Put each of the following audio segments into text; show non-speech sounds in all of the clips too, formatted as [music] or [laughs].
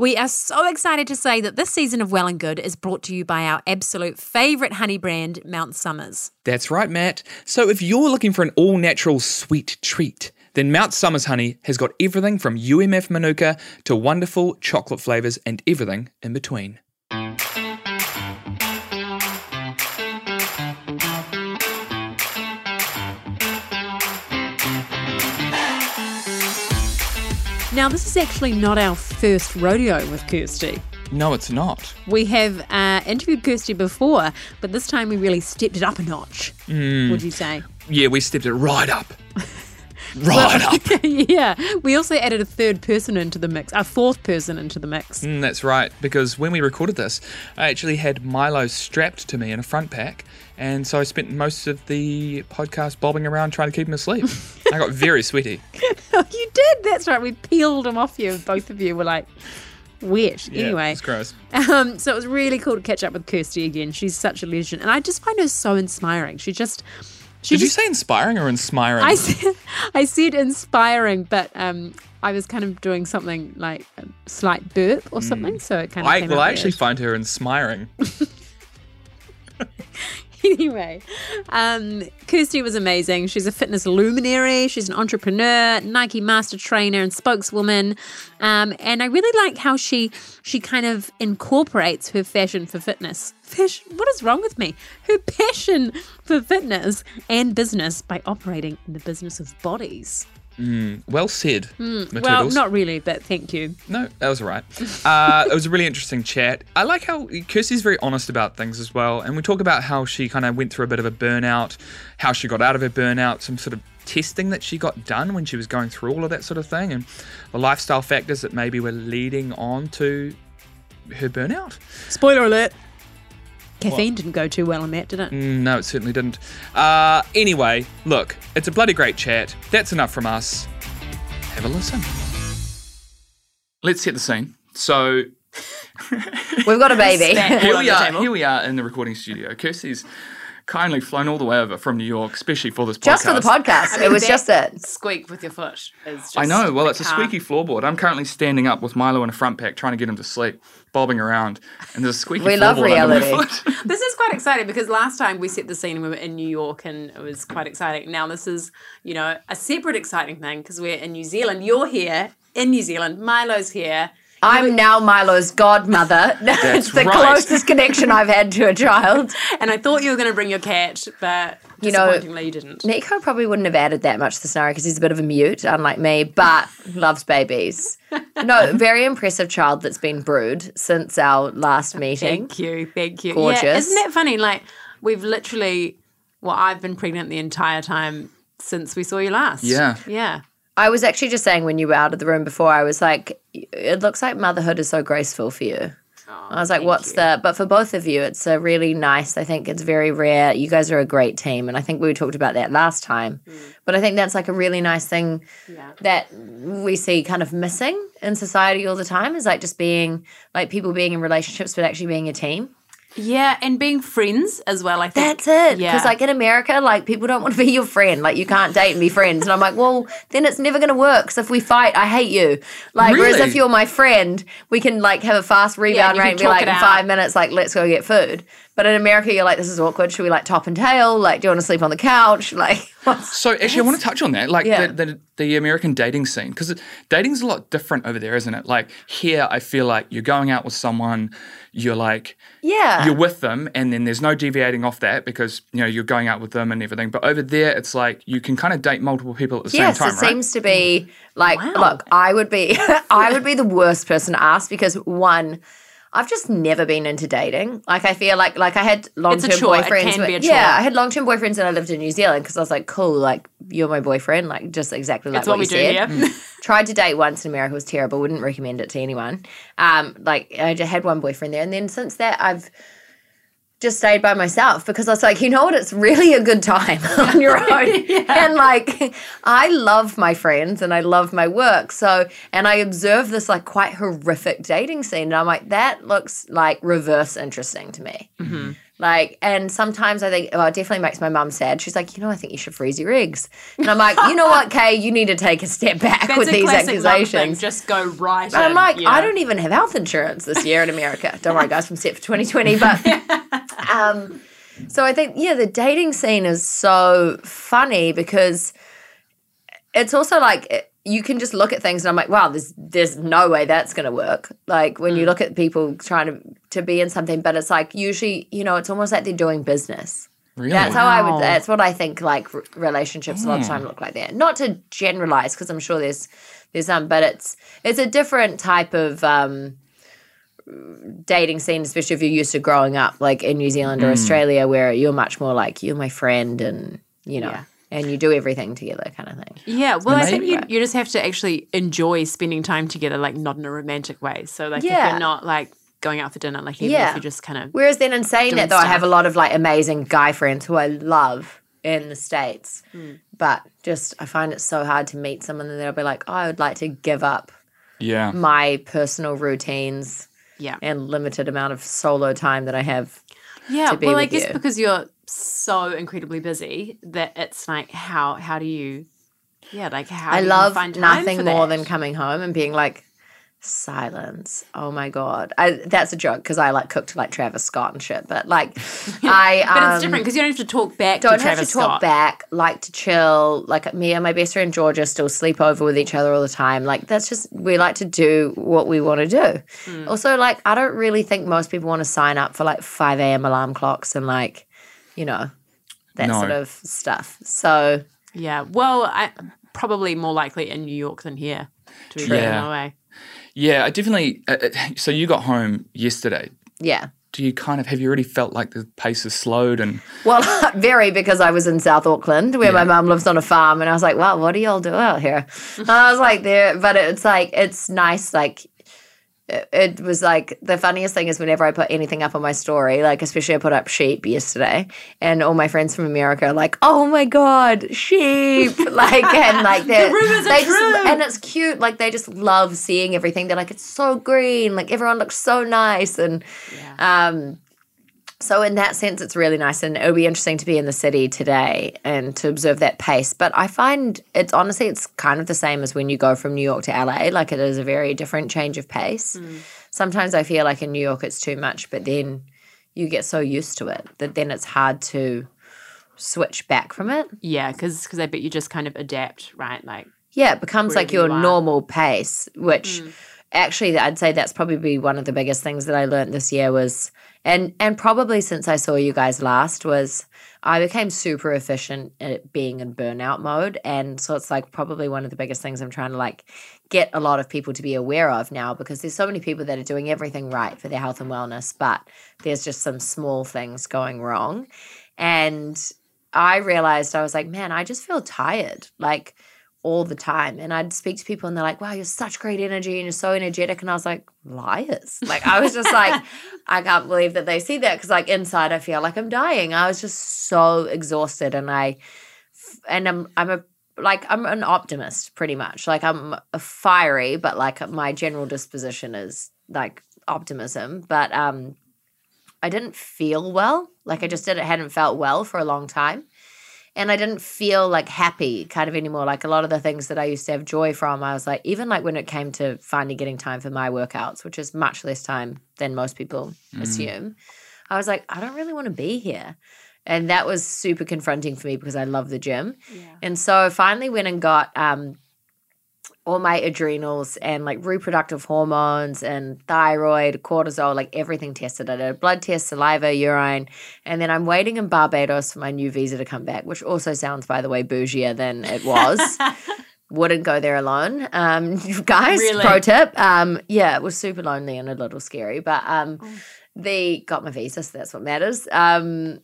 We are so excited to say that this season of Well and Good is brought to you by our absolute favourite honey brand, Mount Summers. That's right, Matt. So if you're looking for an all natural sweet treat, then Mount Summers Honey has got everything from UMF Manuka to wonderful chocolate flavours and everything in between. Now, this is actually not our first rodeo with Kirsty. No, it's not. We have uh, interviewed Kirsty before, but this time we really stepped it up a notch. Would you say? Yeah, we stepped it right up. [laughs] Right up. [laughs] yeah. We also added a third person into the mix, a fourth person into the mix. Mm, that's right, because when we recorded this, I actually had Milo strapped to me in a front pack, and so I spent most of the podcast bobbing around trying to keep him asleep. I got very sweaty. [laughs] You did. That's right. We peeled him off you. Both of you were like wet. Yeah, anyway, it's gross. Um, so it was really cool to catch up with Kirsty again. She's such a legend, and I just find her so inspiring. She just, she Did you say inspiring or inspiring? I said, I said inspiring, but um, I was kind of doing something like a slight burp or something, so it kind of. Mm. I, well, I actually find her inspiring. [laughs] [laughs] anyway, um, Kirsty was amazing. She's a fitness luminary. She's an entrepreneur, Nike master trainer, and spokeswoman. Um, and I really like how she she kind of incorporates her fashion for fitness. Fashion, what is wrong with me? Her passion for fitness and business by operating in the business of bodies. Well said, Well, not really, but thank you. No, that was all right. Uh, it was a really interesting chat. I like how Kirsty's very honest about things as well. And we talk about how she kind of went through a bit of a burnout, how she got out of her burnout, some sort of testing that she got done when she was going through all of that sort of thing, and the lifestyle factors that maybe were leading on to her burnout. Spoiler alert. Caffeine didn't go too well on that, did it? Mm, No, it certainly didn't. Uh, anyway, look, it's a bloody great chat. That's enough from us. Have a listen. Let's set the scene. So We've got a [laughs] baby. here we are. Here we are in the recording studio. Kirsty's kindly flown all the way over from New York, especially for this podcast. just for the podcast. it was just it. Squeak with your foot is just I know. Well, I it's a squeaky floorboard. I'm currently standing up with Milo in a front pack, trying to get him to sleep, bobbing around, and there's a squeaky We love floorboard under my reality. foot. [laughs] This is quite exciting because last time we set the scene we were in New York and it was quite exciting. Now this is, you know, a separate exciting thing because we're in New Zealand. You're here in New Zealand. Milo's here. I'm now Milo's godmother. [laughs] it's the right. closest connection I've had to a child. [laughs] And I thought you were going to bring your cat, but You know- disappointingly you didn't. Nico probably wouldn't have added that much to the scenario because he's a bit of a mute, unlike me, but [laughs] loves babies. No, very impressive child that's been brewed since our last meeting. Thank you, thank you. Yeah, Gorgeous. isn't that funny? Like we've literally, well, I've been pregnant the entire time since we saw you last. Yeah. yeah. I was actually just saying when you were out of the room before, I was like, it looks like motherhood is so graceful for you. I was like, what's the, but for both of you, it's a really nice, I think it's very rare. You guys are a great team. And I think we talked about that last time. But I think that's like a really nice thing Yeah. that we see kind of missing in society all the time is like just being, like people being in relationships, but actually being a team. Yeah, and being friends as well. I think That's it. Yeah, Because like in America, like people don't want to be your friend. Like you can't date and be friends. And I'm like, well, then it's never going to work. Because if we fight, I hate you. Like whereas if you're my friend, we can like have a fast rebound you rate can and be talk like it in out. five minutes, like let's go get food. But in America, you're like, this is awkward. Should we like top and tail? Like, do you want to sleep on the couch? [laughs] Like, what's So actually, I want to touch on that, like Yeah. the, the the American dating scene, because dating's a lot different over there, isn't it? Like here, I feel like you're going out with someone, you're like yeah. you're with them, and then there's no deviating off that because you know you're going out with them and everything. But over there, it's like you can kind of date multiple people at the Yes, same time, it right? seems to be like Wow. look, I would be [laughs] I would be the worst person to ask because one I've just never been into dating. Like I feel like like I had long term boyfriends. can but- be a Yeah. I had long term boyfriends and I lived in New Zealand because I was like, cool, like you're my boyfriend, like just exactly like that's what, we you do said. here. Tried to date once in America, was terrible. Wouldn't recommend it to anyone. Um, like I just had one boyfriend there, and then since that I've just stayed by myself because I was like, you know what, it's really a good time [laughs] on your [laughs] own. And like I love my friends and I love my work. So and I observe this like quite horrific dating scene and I'm like, that looks like reverse interesting to me. Mm-hmm. Like, and sometimes I think, well, it definitely makes my mum sad. She's like, you know, I think you should freeze your eggs. And I'm like, you know what, [laughs] Kay, you need to take a step back That's with these classic mum thing. accusations. Just go right. And I'm like, yeah. I don't even have health insurance this year in America. Don't worry, guys, I'm set for 2020. But [laughs] um, so I think, yeah, the dating scene is so funny because it's also like you can just look at things and I'm like, wow, there's there's no way that's gonna work. Like when you look at people trying to to be in something, but it's like usually, you know, it's almost like they're doing business. Really? That's how I would. That's what I think. Like r- relationships, a lot of time look like that. Not to generalize, because I'm sure there's there's some, but it's it's a different type of um, dating scene, especially if you're used to growing up like in New Zealand or Australia, where you're much more like you're my friend, and you know, Yeah. And you do everything together, kind of thing. Yeah, well, I think you, you just have to actually enjoy spending time together, like not in a romantic way. So, like, if you're not like going out for dinner, like, even Yeah. if you're just kind of, Whereas then in saying Doing that though, I have a lot of like amazing guy friends who I love in the States. Hmm. But just I find it so hard to meet someone and they'll be like, oh, I would like to give up Yeah. my personal routines yeah. and limited amount of solo time that I have. Yeah, to be well, I guess you. because you're so incredibly busy that it's like, how how do you, yeah, like how I do you love nothing more than coming home and being like, silence. Oh my god, I, that's a joke because I like cook to like Travis Scott and shit. But like, [laughs] I But um, it's different because you don't have to talk back don't to have Travis to talk Scott. back. Like to chill. Like me and my best friend Georgia still sleep over with each other all the time. Like that's just we like to do what we want to do. Hmm. Also, like I don't really think most people want to sign up for like five a.m. alarm clocks and like, you know, that No. sort of stuff. So Yeah, well, I probably more likely in New York than here. To be fair, Yeah. in a way. Yeah, I definitely. Uh, uh, so you got home yesterday. yeah. Do you kind of have you already felt like the pace has slowed and Well, [laughs] very because I was in South Auckland where my mum lives on a farm, and I was like, "Wow, what do y'all do out here?" And [laughs] I was like, "There," but it's like it's nice. Like it, was like the funniest thing is whenever I put anything up on my story, like especially I put up sheep yesterday, and all my friends from America are like, "Oh my god, sheep!" [laughs] like and like they're rumors are they just, true. and it's cute. Like they just love seeing everything. They're like, "It's so green. Like everyone looks so nice," and um. So in that sense, it's really nice, and it'll be interesting to be in the city today and to observe that pace. But I find it's honestly, it's kind of the same as when you go from New York to LA. Like it is a very different change of pace. Hmm. Sometimes I feel like in New York it's too much, but then you get so used to it that then it's hard to switch back from it. Yeah, because I bet you just kind of adapt, right? Like, Yeah, it becomes like your you normal pace, which hmm. actually I'd say that's probably one of the biggest things that I learned this year was and and probably since I saw you guys last was I became super efficient at being in burnout mode. And so it's like probably one of the biggest things I'm trying to like get a lot of people to be aware of now because there's so many people that are doing everything right for their health and wellness but there's just some small things going wrong. And I realized I was like man I just feel tired. Like all the time. And I'd speak to people and they're like, wow, you're such great energy and you're so energetic. And I was like, liars. Like, I was just like, [laughs] I can't believe that they see that. Cause like inside, I feel like I'm dying. I was just so exhausted. And I, and I'm, I'm a, like, I'm an optimist pretty much. Like, I'm a fiery, but like my general disposition is like optimism. But, um, I didn't feel well. Like I just did, it hadn't felt well for a long time and I didn't feel like happy kind of anymore. Like a lot of the things that I used to have joy from, I was like, even like when it came to finally getting time for my workouts, which is much less time than most people assume, I was like, I don't really want to be here. And that was super confronting for me because I love the gym. And so I finally went and got um, all my adrenals and like reproductive hormones and thyroid, cortisol, like everything tested. I did a blood test, saliva, urine, and then I'm waiting in Barbados for my new visa to come back, which also sounds, by the way, bougier than it was. [laughs] Wouldn't go there alone. Um, [laughs] guys, Really? pro tip. Um, yeah, it was super lonely and a little scary, but um, they got my visa, so that's what matters. Um,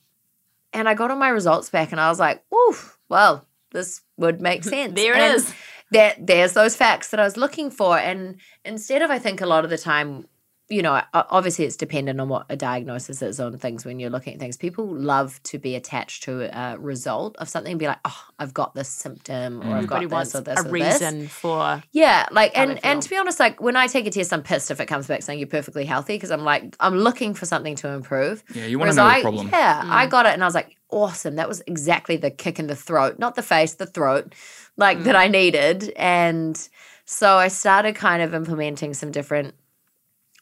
and I got all my results back, and I was like, "Oof, well, this would make [laughs] sense." There it And is. That there's those facts that I was looking for, and instead of I think a lot of the time you know, obviously it's dependent on what a diagnosis is on things when you're looking at things. People love to be attached to a result of something and be like, oh, I've got this symptom or I've got Everybody this wants or this a or this. reason for. Yeah, like and and to be honest, like when I take a test, I'm pissed if it comes back saying you're perfectly healthy because I'm like I'm looking for something to improve. Yeah, you wanna Whereas know the I- problem. Yeah, Mm. I got it and I was like, awesome. That was exactly the kick in the throat, not the face, the throat, like that Mm. I needed. And so I started kind of implementing some different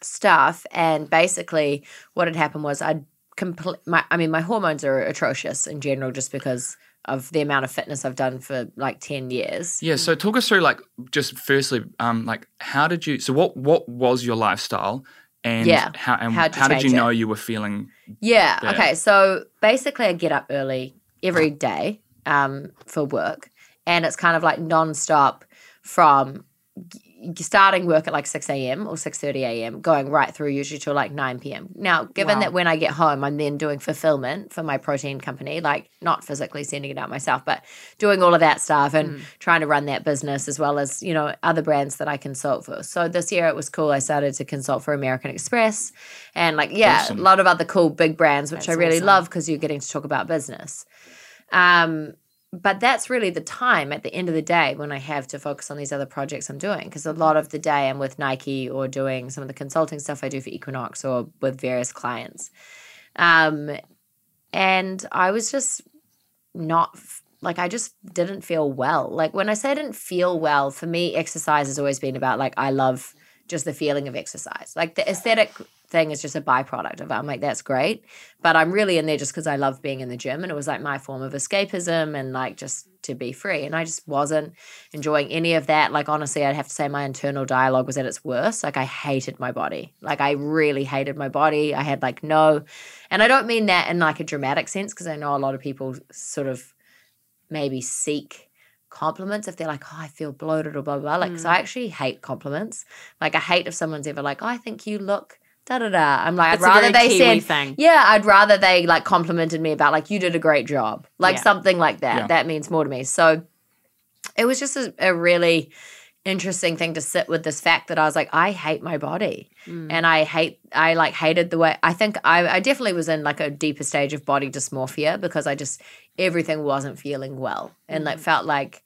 stuff. And basically, what had happened was I'd complete my. I mean, my hormones are atrocious in general, just because of the amount of fitness I've done for like ten years. Yeah, so talk us through like just firstly, um, like how did you? So what what was your lifestyle, and Yeah, how and how did you it? know you were feeling? Yeah. Okay. So basically, I get up early every [laughs] day um, for work, and it's kind of like nonstop from starting work at like 6 a.m. or 6.30 a.m. going right through usually till like 9 p.m. Now, given Wow. that when I get home, I'm then doing fulfillment for my protein company, like not physically sending it out myself, but doing all of that stuff and trying to run that business as well as, you know, other brands that I consult for. So this year it was cool. I started to consult for American Express and like, yeah, Awesome. a lot of other cool big brands, which I really awesome. love because you're getting to talk about business. Um, but that's really the time at the end of the day when I have to focus on these other projects I'm doing. Because a lot of the day I'm with Nike or doing some of the consulting stuff I do for Equinox or with various clients. Um, and I was just not like, I just didn't feel well. Like, when I say I didn't feel well, for me, exercise has always been about like, I love just the feeling of exercise. Like, the aesthetic thing is just a byproduct of it. I'm like, that's great. But I'm really in there just because I love being in the gym. And it was like my form of escapism and like just to be free. And I just wasn't enjoying any of that. Like, honestly, I'd have to say my internal dialogue was at its worst. Like, I hated my body. Like, I really hated my body. I had like no, and I don't mean that in like a dramatic sense because I know a lot of people sort of maybe seek compliments if they're like, oh, I feel bloated or blah, blah, blah. Like, because I mm. actually hate compliments. Like, I hate if someone's ever like, oh, I think you look da da da. I'm like, It's a I'd rather very they Kiwi said, thing. yeah, I'd rather they like complimented me about like, you did a great job. Like, Yeah. something like that. Yeah. That means more to me. So it was just a, a really interesting thing to sit with this fact that I was like, I hate my body. Mm. And I hate, I like hated the way, I think I, I definitely was in like a deeper stage of body dysmorphia because I just, everything wasn't feeling well and like felt like,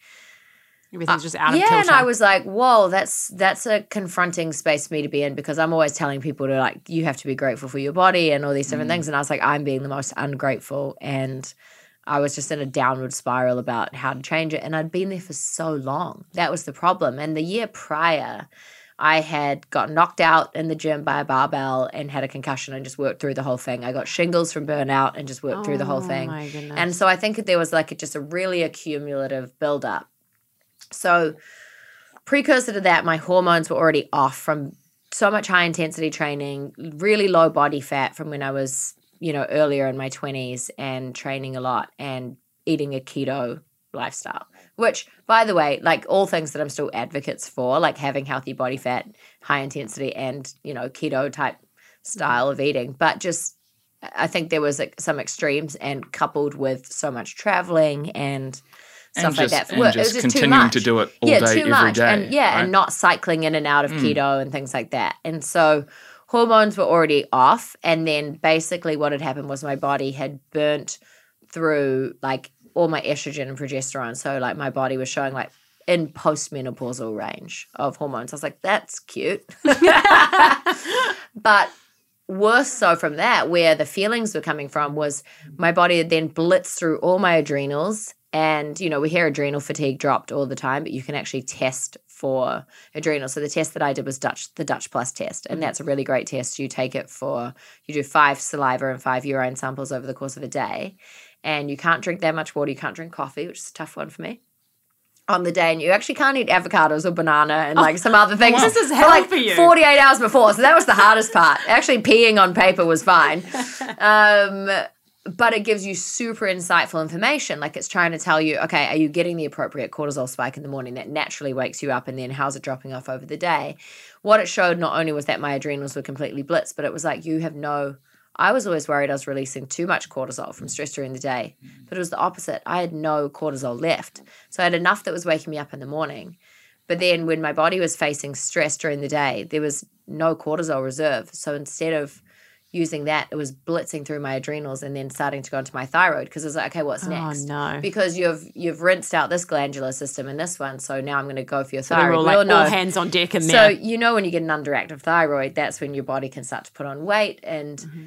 Everything's just out of Uh, yeah, kilter. and I was like, "Whoa, that's that's a confronting space for me to be in because I'm always telling people to like, you have to be grateful for your body and all these different things." And I was like, "I'm being the most ungrateful," and I was just in a downward spiral about how to change it. And I'd been there for so long. That was the problem. And the year prior, I had got knocked out in the gym by a barbell and had a concussion and just worked through the whole thing. I got shingles from burnout and just worked through the whole Oh, thing. And so I think there was like just a really accumulative buildup. So, precursor to that, my hormones were already off from so much high intensity training, really low body fat from when I was, you know, earlier in my 20s and training a lot and eating a keto lifestyle. Which, by the way, like all things that I'm still advocates for, like having healthy body fat, high intensity, and, you know, keto type style of eating. But just I think there was like some extremes, and coupled with so much traveling and stuff and like that for and it just was just too continuing much. to do it all yeah, day, too every much, day, and yeah, right? and not cycling in and out of Mm. keto and things like that. And so hormones were already off, and then basically what had happened was my body had burnt through like all my estrogen and progesterone. So like my body was showing like in postmenopausal range of hormones. I was like, that's cute. [laughs] but worse so from that, where the feelings were coming from was my body had then blitzed through all my adrenals. And, you know, we hear adrenal fatigue dropped all the time, but you can actually test for adrenal. So the test that I did was Dutch, the Dutch Plus test. And that's a really great test. You take it for, you do five saliva and five urine samples over the course of a day. And you can't drink that much water. You can't drink coffee, which is a tough one for me on the day and you actually can't eat avocados or banana and like some [laughs] other things This is hell like for you. 48 hours before so that was the hardest part actually peeing on paper was fine [laughs] um, but it gives you super insightful information like it's trying to tell you okay are you getting the appropriate cortisol spike in the morning that naturally wakes you up and then how's it dropping off over the day what it showed not only was that my adrenals were completely blitzed but it was like you have no I was always worried I was releasing too much cortisol from stress during the day, but it was the opposite. I had no cortisol left. So I had enough that was waking me up in the morning. But then when my body was facing stress during the day, there was no cortisol reserve. So instead of using that, it was blitzing through my adrenals and then starting to go into my thyroid because it was like, okay, what's oh, next? Oh no. Because you've you've rinsed out this glandular system and this one, so now I'm going to go for your So thyroid. all like all know- hands on deck in so there. you know when you get an underactive thyroid, that's when your body can start to put on weight. And mm-hmm.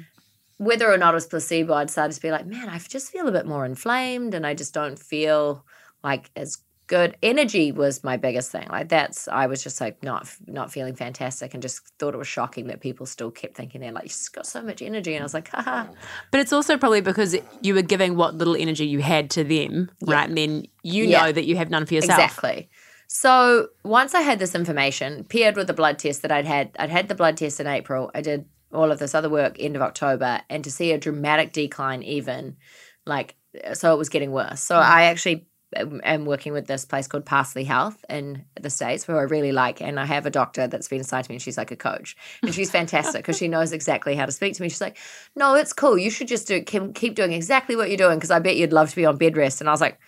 whether or not it was placebo, I'd started to be like, man, I just feel a bit more inflamed, and I just don't feel like as good. Energy was my biggest thing. Like that's I was just like not not feeling fantastic, and just thought it was shocking that people still kept thinking they're like, you've got so much energy, and I was like, haha. Mm. But it's also probably because you were giving what little energy you had to them, right? And then you Yeah. know that you have none for yourself. Exactly. So once I had this information, paired with the blood test that I'd had, I'd had the blood test in April. I did all of this other work end of October, and to see a dramatic decline, even like, so it was getting worse. So mm. I actually am am working with this place called Parsley Health in the States, who I really like. And I have a doctor that's been assigned to me, and she's like a coach. And she's fantastic because she knows exactly how to speak to me. She's like, No, it's cool. You should just do keep, doing exactly what you're doing because I bet you'd love to be on bed rest. And I was like,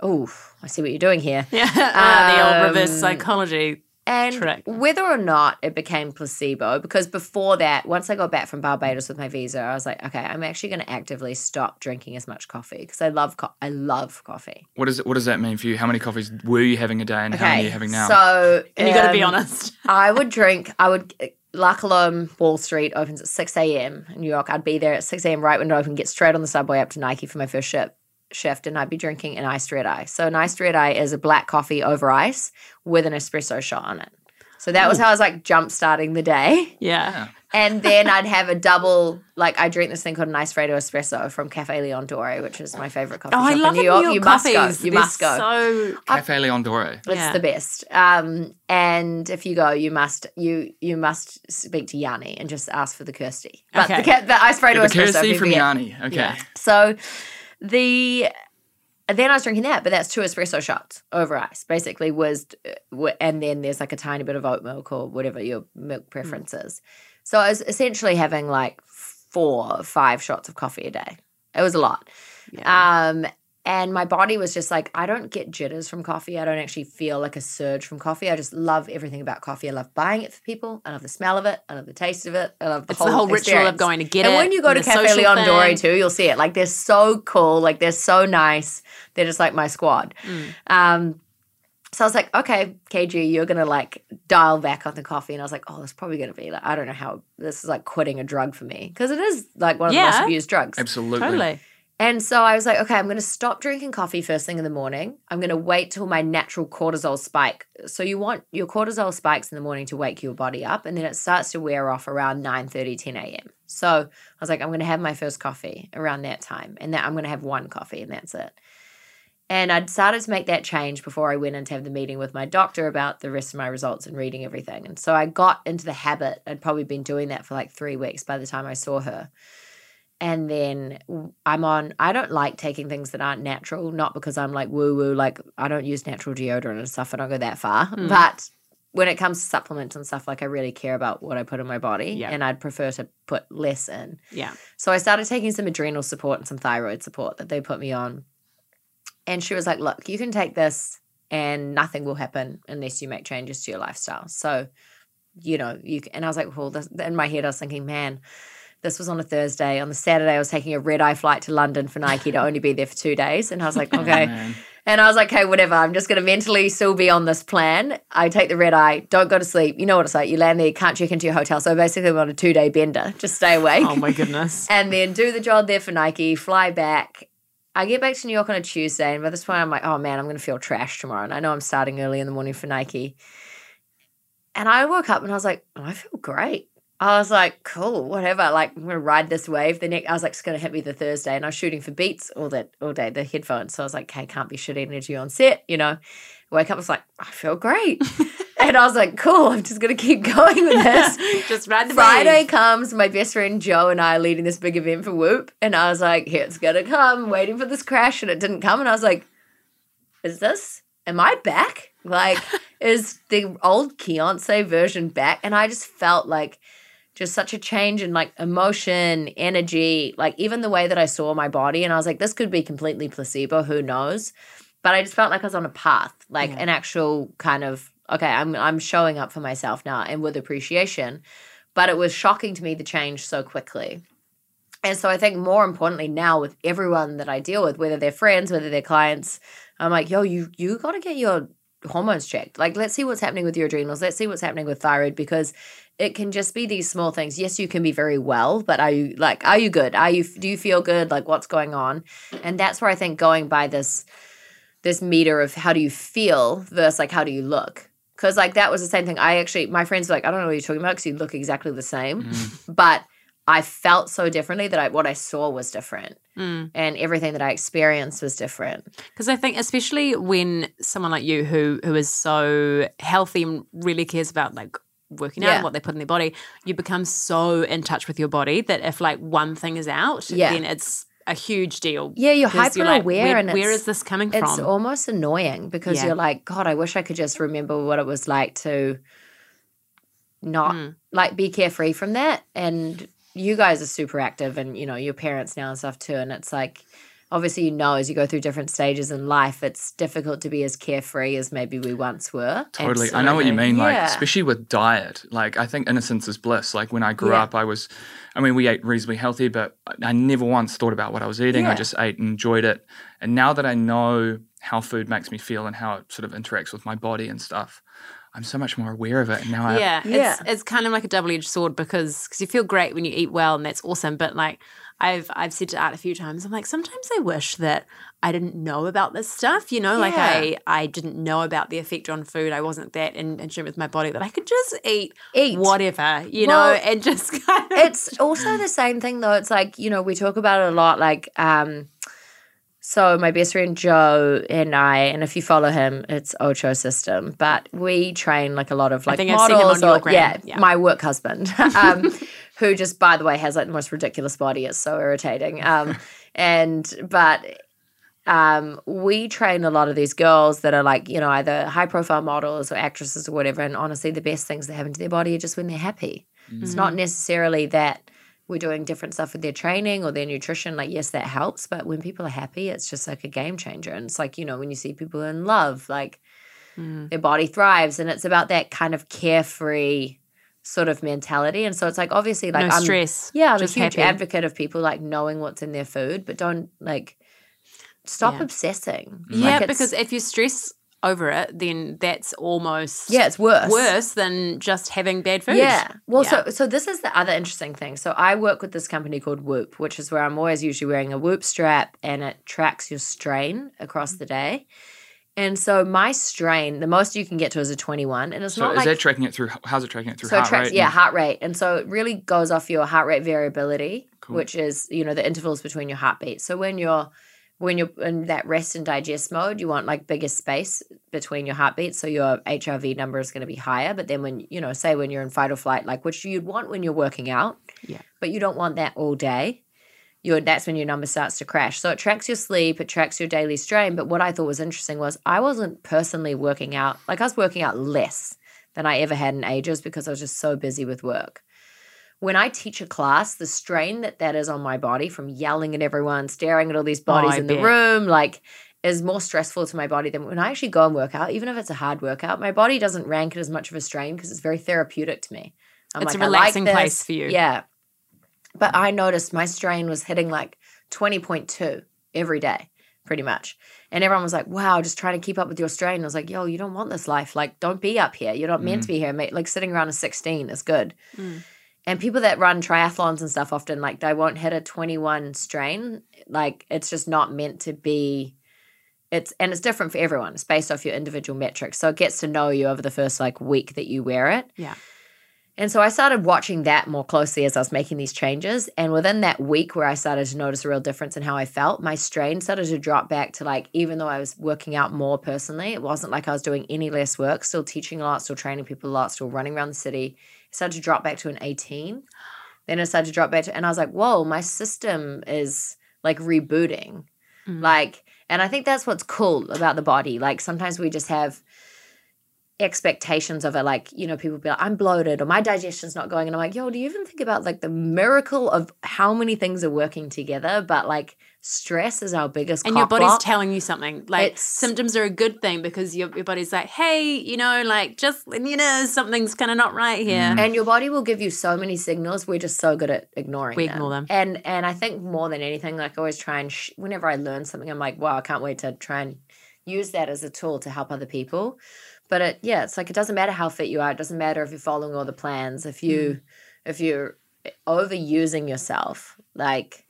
Oh, I see what you're doing here. [laughs] Yeah, Ah, [laughs] the old reverse Um, psychology. And Trick. whether or not it became placebo, because before that, once I got back from Barbados with my visa, I was like, okay, I'm actually going to actively stop drinking as much coffee because I love co- I love coffee. What does it, what does that mean for you? How many coffees were you having a day, and how many are you having now? So [laughs] And you got to be um, honest. [laughs] I would drink. I would. La Colombe Wall Street opens at six a.m. in New York. I'd be there at six a.m. right when it opened. Get straight on the subway up to Nike for my first ship shift, and I'd be drinking an iced red eye. So an iced red eye is a black coffee over ice with an espresso shot on it. So that was how I was like jump starting the day. Yeah. And then I'd have a [laughs] double, like I drink this thing called an ice Icefredo Espresso from Cafe Leon Dore, which is my favorite coffee Oh, shop I love in New York. New York you must go. coffees. You They're must go. So Cafe Leon Dore. It's Yeah. the best. Um, and if you go, you must you you must speak to Yanni and just ask for the Kirsty. But Okay. the, ca- the Ice Freddo The Espresso. Kirsty from. Yanni. Okay. Yeah. So the then I was drinking that, but that's two espresso shots over ice. Basically, was uh, and then there's like a tiny bit of oat milk or whatever your milk preference is. So I was essentially having like four, five shots of coffee a day. It was a lot. yeah. Um, and my body was just like, I don't get jitters from coffee. I don't actually feel like a surge from coffee. I just love everything about coffee. I love buying it for people. I love the smell of it. I love the taste of it. I love the It's whole the whole ritual of going to get and it. when you go to the Cafe social Leon Dore too, you'll see it. Like they're so cool. Like they're so nice. They're just like my squad. Mm. Um, so I was like, okay, KG, you're gonna like dial back on the coffee, and I was like, oh, that's probably gonna be like, I don't know how this is like quitting a drug for me because it is like one of the most abused drugs. Absolutely. Totally. And so I was like, okay, I'm going to stop drinking coffee first thing in the morning. I'm going to wait till my natural cortisol spike. So you want your cortisol spikes in the morning to wake your body up, and then it starts to wear off around 9 10 a.m. So I was like, I'm going to have my first coffee around that time, and that I'm going to have one coffee, and that's it. And I'd started to make that change before I went in to have the meeting with my doctor about the rest of my results and reading everything. And so I got into the habit. I'd probably been doing that for like three weeks by the time I saw her and then I'm on. I don't like taking things that aren't natural, not because I'm like woo woo. Like I don't use natural deodorant and stuff. I don't go that far. Hmm. But when it comes to supplements and stuff, like I really care about what I put in my body, Yeah. and I'd prefer to put less in. Yeah. So I started taking some adrenal support and some thyroid support that they put me on. And she was like, "Look, you can take this, and nothing will happen unless you make changes to your lifestyle." So, you know, you. And I was like, "Well," this, in my head, I was thinking, "Man." This was on a Thursday. On the Saturday, I was taking a red eye flight to London for Nike to only be there for two days. And I was like, [laughs] oh, okay. Man. And I was like, okay, whatever. I'm just going to mentally still be on this plan. I take the red eye, don't go to sleep. You know what it's like. You land there, you can't check into your hotel. So basically, I'm on a two day bender. Just stay awake. Oh my goodness. [laughs] and then do the job there for Nike, fly back. I get back to New York on a Tuesday. And by this point, I'm like, oh man, I'm going to feel trash tomorrow. And I know I'm starting early in the morning for Nike. And I woke up and I was like, oh, I feel great. I was like, cool, whatever. Like, I'm gonna ride this wave. The next, I was like, it's gonna hit me the Thursday, and I was shooting for Beats all that all day, the headphones. So I was like, okay, can't be shit energy on set, you know. Wake up, I was like, I feel great, [laughs] and I was like, cool. I'm just gonna keep [laughs] going with this. [laughs] Just ride the Friday wave. comes, my best friend Joe and I are leading this big event for Whoop, and I was like, here it's gonna come, waiting for this crash, and it didn't come, and I was like, is this? Am I back? Like, is the old Beyonce version back? And I just felt like just such a change in like emotion, energy, like even the way that I saw my body, and I was like, this could be completely placebo, who knows? But I just felt like I was on a path, like Yeah. an actual kind of Okay, I'm I'm showing up for myself now and with appreciation. But it was shocking to me the change so quickly. And so I think more importantly now with everyone that I deal with, whether they're friends, whether they're clients, I'm like, yo, you you gotta get your hormones checked. Like, let's see what's happening with your adrenals. Let's see what's happening with thyroid because it can just be these small things. Yes, you can be very well, but are you like, are you good? Are you do you feel good? Like, what's going on? And that's where I think going by this this meter of how do you feel versus like how do you look. Because like that was the same thing. I actually, my friends were like, I don't know what you're talking about because you look exactly the same, mm. but I felt so differently that I what I saw was different, Mm. and everything that I experienced was different. Because I think, especially when someone like you, who who is so healthy and really cares about like working out Yeah. and what they put in their body, you become so in touch with your body that if like one thing is out, Yeah. then it's a huge deal. Yeah, you're hyper like, aware, where, and where is this coming from? It's almost annoying because Yeah. you're like, God, I wish I could just remember what it was like to not Mm. like be carefree from that. And you guys are super active and you know, your parents now and stuff too. And it's like obviously you know as you go through different stages in life, it's difficult to be as carefree as maybe we once were. Totally. I know what you mean. Like, especially with diet. Like, I think innocence is bliss. Like, when I grew Yeah. up, I was, I mean, we ate reasonably healthy, but I never once thought about what I was eating. I just ate and enjoyed it. And now that I know how food makes me feel and how it sort of interacts with my body and stuff, I'm so much more aware of it. And now I, yeah, Yeah. it's it's kind of like a double edged sword because cause you feel great when you eat well and that's awesome. But like I've I've said to Art a few times, I'm like sometimes I wish that I didn't know about this stuff. You know, like I I didn't know about the effect on food. I wasn't that in, in tune with my body that I could just eat Eat. whatever, you Well, know, and just [laughs] kind of it's also the same thing though. It's like, you know, we talk about it a lot. Like, um, so my best friend Joe and I, and if you follow him, it's Ocho System. But we train like a lot of like think I've seen him models on or yeah, yeah. my work husband, [laughs] um, [laughs] who just by the way has like the most ridiculous body. It's so irritating. Um, [laughs] and but um, we train a lot of these girls that are like, you know, either high profile models or actresses or whatever. And honestly, the best things that happen to their body are just when they're happy. It's not necessarily that we're doing different stuff with their training or their nutrition. Like, yes, that helps. But when people are happy, it's just like a game changer. And it's like, you know, when you see people in love, like mm. their body thrives. And it's about that kind of carefree sort of mentality. And so it's like, obviously, like, no I'm, stress. yeah, I'm just a huge happy. advocate of people like knowing what's in their food, but don't like stop Yeah. obsessing. Yeah, Like, because if you stress over it, then that's almost yeah, it's worse. worse than just having bad food. Yeah. Well, Yeah. so so this is the other interesting thing. So I work with this company called Whoop, which is where I'm always usually wearing a Whoop strap, and it tracks your strain across mm-hmm. the day. And so my strain, the most you can get to is a 21, and it's not So not is like that tracking it through? How's it tracking it through so it tracks rate? yeah and- heart rate, and so it really goes off your heart rate variability, Cool. which is you know the intervals between your heartbeats. So when you're when you're in that rest and digest mode, you want like bigger space between your heartbeats, so your HRV number is going to be higher. But then when you know, say when you're in fight or flight, like which you'd want when you're working out, Yeah. but you don't want that all day. Your that's when your number starts to crash. So it tracks your sleep, it tracks your daily strain. But what I thought was interesting was I wasn't personally working out like I was working out less than I ever had in ages because I was just so busy with work. When I teach a class, the strain that that is on my body from yelling at everyone, staring at all these bodies I in the room, like is more stressful to my body than when I actually go and work out. Even if it's a hard workout, my body doesn't rank it as much of a strain because it's very therapeutic to me. I'm It's a like, like relaxing this. place for you. Yeah. But I noticed my strain was hitting like 20.2 every day, pretty much. And everyone was like, wow, just trying to keep up with your strain. I was like, yo, you don't want this life. Like, don't be up here. You're not meant to be here. Mate. Like, sitting around a 16 is good. Mm. And people that run triathlons and stuff often, like, they won't hit a 21 strain. Like, it's just not meant to be. It's and it's different for everyone. It's based off your individual metrics. So it gets to know you over the first like week that you wear it. Yeah. And so I started watching that more closely as I was making these changes. And within that week where I started to notice a real difference in how I felt, my strain started to drop back to like, even though I was working out more personally, it wasn't like I was doing any less work, still teaching a lot, still training people a lot, still running around the city. Started to drop back to an 18. Then it started to drop back to, and I was like, whoa, my system is like rebooting. Mm. Like, and I think that's what's cool about the body. Like sometimes we just have expectations of it like you know people be like i'm bloated or my digestion's not going and i'm like yo do you even think about like the miracle of how many things are working together but like stress is our biggest and your body's cock-block. telling you something like It's- symptoms are a good thing because your, your body's like hey you know like just you know something's kind of not right here mm. and your body will give you so many signals we're just so good at ignoring We them. ignore them. and and i think more than anything like i always try and sh- whenever i learn something i'm like wow i can't wait to try and use that as a tool to help other people but it yeah it's like it doesn't matter how fit you are it doesn't matter if you're following all the plans if you Mm. if you're overusing yourself like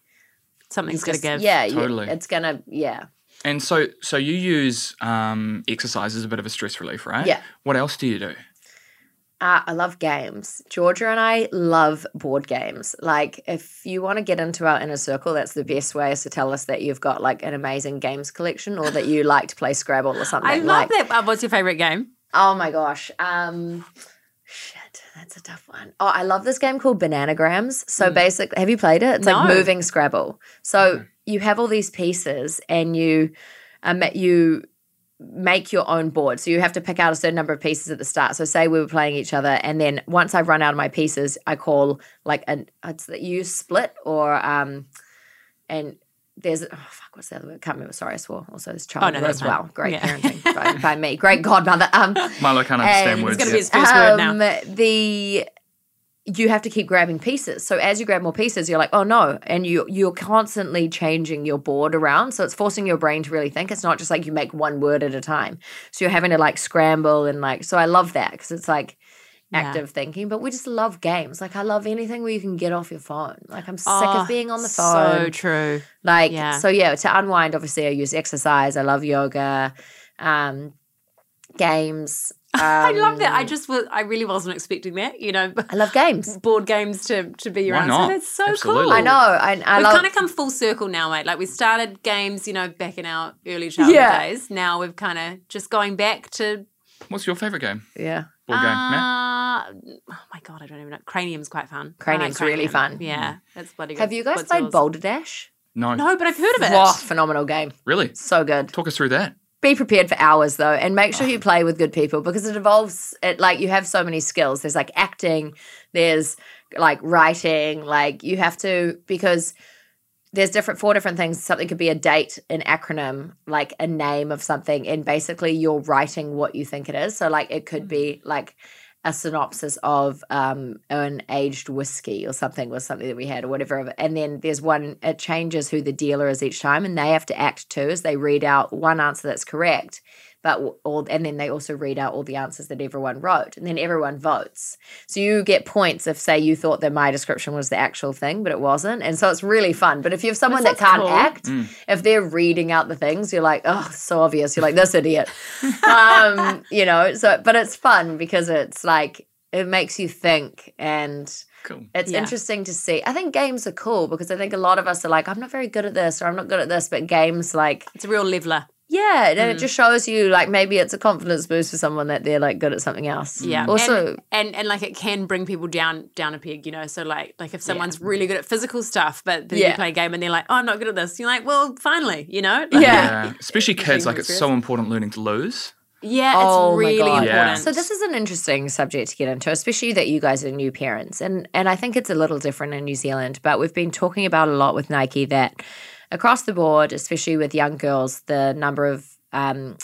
something's gonna just- give yeah you- Totally. it's gonna yeah And so, so you use um, exercise as a bit of a stress relief, right? Yeah. What else do you do? Uh, I love games. Georgia and I love board games. Like, if you want to get into our inner circle, that's the best way is to tell us that you've got like an amazing games collection or that you like to play Scrabble or something. i love like, that uh, what's your favorite game Oh my gosh. Um, shit, that's a tough one. Oh, I love this game called Bananagrams. So basically, have you played it? It's like moving Scrabble. So you have all these pieces and you, um, you make your own board. So you have to pick out a certain number of pieces at the start. So say we were playing each other, and then once I've run out of my pieces, I call like an it's you split or um, and there's oh fuck what's the other word? Can't remember. Sorry, I swore. Also, this child Oh, no, as well. fine. Great Yeah. parenting by, [laughs] by me. Great godmother. Um, Milo can't understand words. it's gonna be his first word now um, the you have to keep grabbing pieces. So as you grab more pieces, you're like, oh no, and you you're constantly changing your board around. So it's forcing your brain to really think. It's not just like you make one word at a time. So you're having to like scramble and like. So I love that because it's like Yeah. active thinking. But we just love games. Like I love anything where you can get off your phone. Like I'm sick Oh, of being on the phone. so true Like Yeah. so yeah, to unwind, obviously I use exercise. I love yoga, um, games. I love that i um, just was i really wasn't expecting that you know I love games. [laughs] board games to to be your Why answer not? that's so Absolutely. cool I know. I, I We've love. kind of come full circle now, mate. Like we started games, you know, back in our early childhood Yeah. days. Now we've kind of just going back to What's your favorite game? yeah. Board game, Matt? Uh, oh my god, I don't even know. Cranium's quite fun. I like Cranium's really fun. Yeah, that's bloody good. Have you guys What's played yours? Balderdash? No. No, but I've heard of it. Wow, phenomenal game. Really? So good. Talk us through that. Be prepared for hours though, and make Oh. sure you oh. play with good people because it evolves. it. Like you have so many skills. There's like acting. There's like writing. Like you have to because there's different four different things. Something could be a date, an acronym, like a name of something, and basically you're writing what you think it is. So like it could be mm-hmm. like a synopsis of um, an aged whiskey or something was something that we had or whatever. And then there's one, it changes who the dealer is each time, and they have to act too as they read out one answer that's correct. But all, and then they also read out all the answers that everyone wrote, and then everyone votes. So you get points if, say, you thought that my description was the actual thing, but it wasn't. And so it's really fun. But if you have someone that, can't cool. act, if they're reading out the things, you're like, oh, so obvious. You're like, this idiot. um, [laughs] you know, so, but it's fun because it's like, it makes you think and Cool. it's Yeah. interesting to see. I think games are cool because I think a lot of us are like, I'm not very good at this or I'm not good at this, but games like, It's a real leveler. Yeah, and Mm. it just shows you like maybe it's a confidence boost for someone that they're like good at something else. Yeah. Also, and, and and like it can bring people down down a peg, you know. So like like if someone's really good at physical stuff, but then you play a game and they're like, oh, I'm not good at this. You're like, well, finally, you know. Like, Yeah. Yeah. Especially [laughs] kids, like it's so important learning to lose. yeah, Oh it's my really God. Yeah. important. So this is an interesting subject to get into, especially that you guys are new parents, and and I think it's a little different in New Zealand. But we've been talking about a lot with Nike that across the board, especially with young girls, the number of um,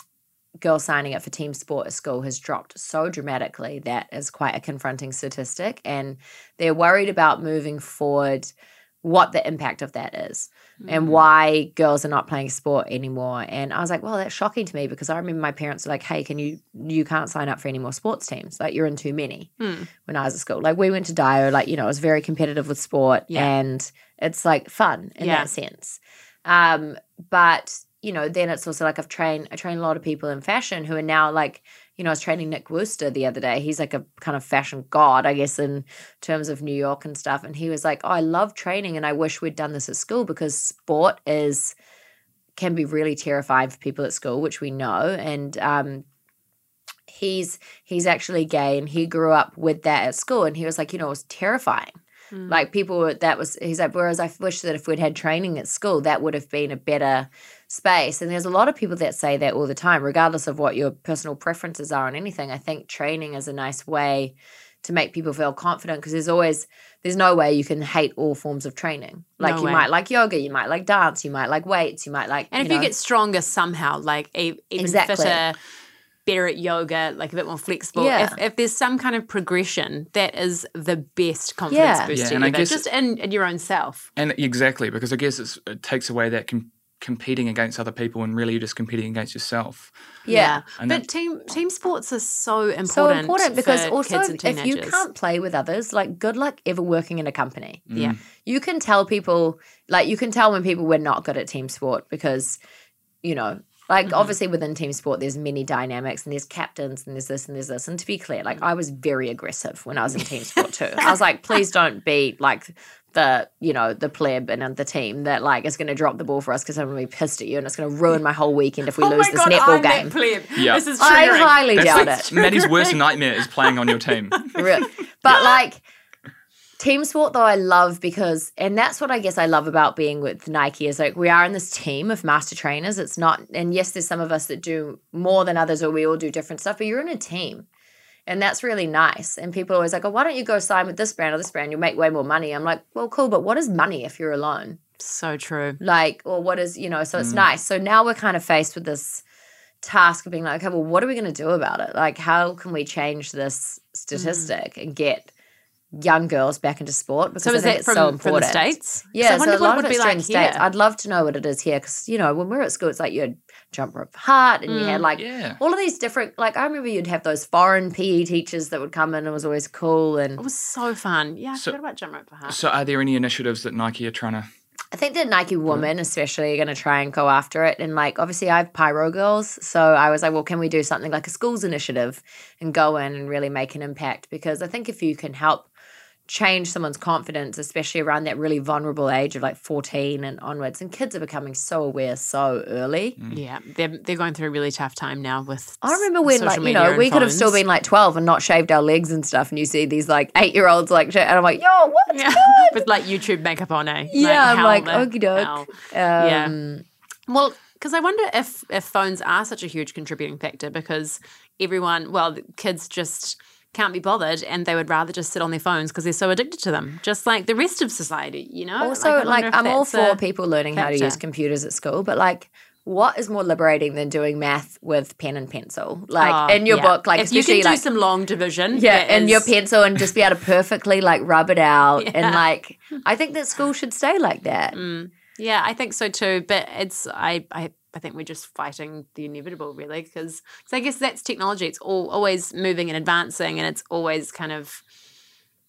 girls signing up for team sport at school has dropped so dramatically that is quite a confronting statistic, and they're worried about moving forward what the impact of that is and why girls are not playing sport anymore. And I was like, well, that's shocking to me because I remember my parents were like, hey, can you you can't sign up for any more sports teams? Like you're in too many Hmm. when I was at school. Like we went to Dio, like, you know, it was very competitive with sport Yeah. and it's like fun in Yeah. that sense. Um, but you know, then it's also like I've trained I train a lot of people in fashion who are now like, you know, I was training Nick Wooster the other day. He's like a kind of fashion god, I guess, in terms of New York and stuff. And he was like, Oh, I love training and I wish we'd done this at school because sport is can be really terrifying for people at school, which we know. And um he's he's actually gay and he grew up with that at school and he was like, you know, it was terrifying. Mm. Like people were- that was he's like, whereas I wish that if we'd had training at school, that would have been a better space. And there's a lot of people that say that all the time, regardless of what your personal preferences are on anything. I think training is a nice way to make people feel confident because there's always there's no way you can hate all forms of training. Like No you way. might like yoga, you might like dance, you might like weights, you might like And if know, you get stronger somehow, like even Exactly. fitter, better at yoga, like a bit more flexible. Yeah. If, if there's some kind of progression, that is the best confidence Yeah. booster Yeah, and I guess- just in, in your own self. And exactly, because I guess it's, it takes away that com- competing against other people and really you're just competing against yourself. yeah. And but that- team team sports are so important. so important because for also kids and if you can't play with others, like good luck ever working in a company. Mm. yeah, You can tell people like you can tell when people were not good at team sport because, you know, like Mm-hmm. obviously within team sport there's many dynamics and there's captains and there's this and there's this. And to be clear, like I was very aggressive when I was in team sport too. I was like, please don't be like the you know the pleb and the team that like is going to drop the ball for us because I'm going to be pissed at you and it's going to ruin my whole weekend if we oh lose my this god, netball I'm game. that pleb. Yeah. This is I triggering. highly doubt That's it. Maddie's worst nightmare is playing on your team. [laughs] Really. But like team sport though I love because and that's what I guess I love about being with Nike is like we are in this team of master trainers. It's not and yes there's some of us that do more than others or we all do different stuff, but you're in a team. And that's really nice. And people are always like, oh, why don't you go sign with this brand or this brand? You'll make way more money. I'm like, well, cool, but what is money if you're alone? So true. like or what is you know so Mm. it's nice so now we're kind of faced with this task of being like okay well what are we going to do about it like how can we change this statistic and get young girls back into sport because So I is think that it's from, so from the states? yeah, so I so, wonder a lot what of it would it's be in like states. here. I'd love to know what it is here because you know when we were at school, it's like you had jump rope heart, and you had mm, like Yeah. all of these different. Like I remember you'd have those foreign PE teachers that would come in. and It was always cool, and It was so fun. Yeah, I So- forgot about jump rope for heart. So, are there any initiatives that Nike are trying to? I think the Nike women, especially, are going to try and go after it. And like, obviously, I have Pyro Girls, so I was like, well, can we do something like a schools initiative and go in and really make an impact? Because I think if you can help change someone's confidence, especially around that really vulnerable age of like 14 and onwards, and kids are becoming so aware so early. Yeah, they're they're going through a really tough time now with. I remember when, like, you know, and we could have still been like 12 and not shaved our legs and stuff. And you see these like eight year olds, like, and I'm like, yo, what? Yeah, [laughs] with like YouTube makeup on, eh? Yeah, I'm like, the okie doke. hell? Um, Well, because I wonder if if phones are such a huge contributing factor because everyone, well, kids just can't be bothered and they would rather just sit on their phones because they're so addicted to them, just like the rest of society, you know. Also, like, like I'm all for people learning how to use computers at school, but like, what is more liberating than doing math with pen and pencil? Like Oh, in your yeah. book, like if you can do like some long division, yeah, in and your pencil and just be able to perfectly like rub it out [laughs] and like I think that school should stay like that. Mm. Yeah, I think so too. But it's I I, I think we're just fighting the inevitable, really, because so I guess that's technology. It's all always moving and advancing, and it's always kind of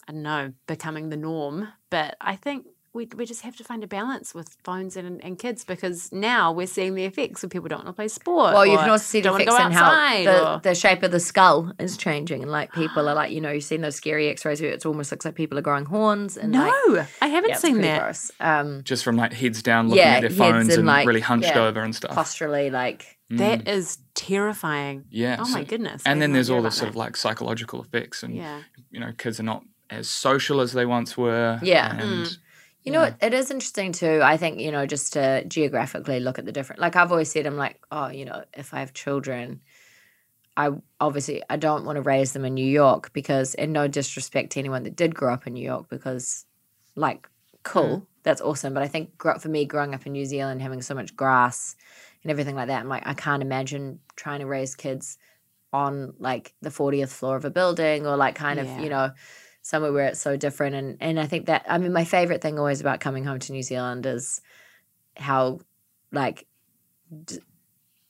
I don't know becoming the norm. But I think. We, we just have to find a balance with phones and, and kids because now we're seeing the effects when people don't want to play sport. Well, you or can also see the don't wanna effects go in how the, or- the shape of the skull is changing, and like people are like, you know, you've seen those scary X-rays where it almost looks like people are growing horns. And no, like, I haven't yeah, seen pretty that. gross. Um, Just from like heads down, looking Yeah, at their phones and, and, like, really hunched yeah, over and stuff. posturally, like That is terrifying. Yeah. Oh so- my goodness. And then there's all the about sort of like psychological effects, and Yeah. you know, kids are not as social as they once were. Yeah. And You know, what? it is interesting too. I think, you know, just to geographically look at the different, like I've always said, I'm like, oh, you know, if I have children, I obviously I don't want to raise them in New York because, and no disrespect to anyone that did grow up in New York, because, like, mm. cool, that's awesome. But I think for me, growing up in New Zealand, having so much grass and everything like that, I'm like, I can't imagine trying to raise kids on like the 40th floor of a building or like kind Yeah. of, you know, somewhere where it's so different. And and I think that I mean my favorite thing always about coming home to New Zealand is how like d-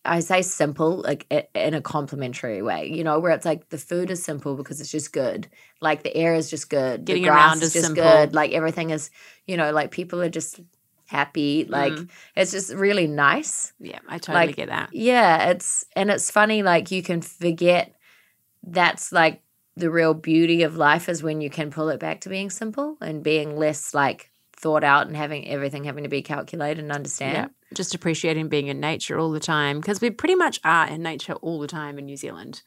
I say simple like in a complimentary way, you know, where it's like the food is simple because it's just good. Like the air is just good. Getting the grass around is just simple. good. Like everything is, you know, like people are just happy. Like Mm. it's just really nice. Yeah, I totally like, get that. Yeah, it's and it's funny like you can forget that's like the real beauty of life is when you can pull it back to being simple and being less like thought out and having everything having to be calculated and understand. Yeah, just appreciating being in nature all the time because we pretty much are in nature all the time in New Zealand.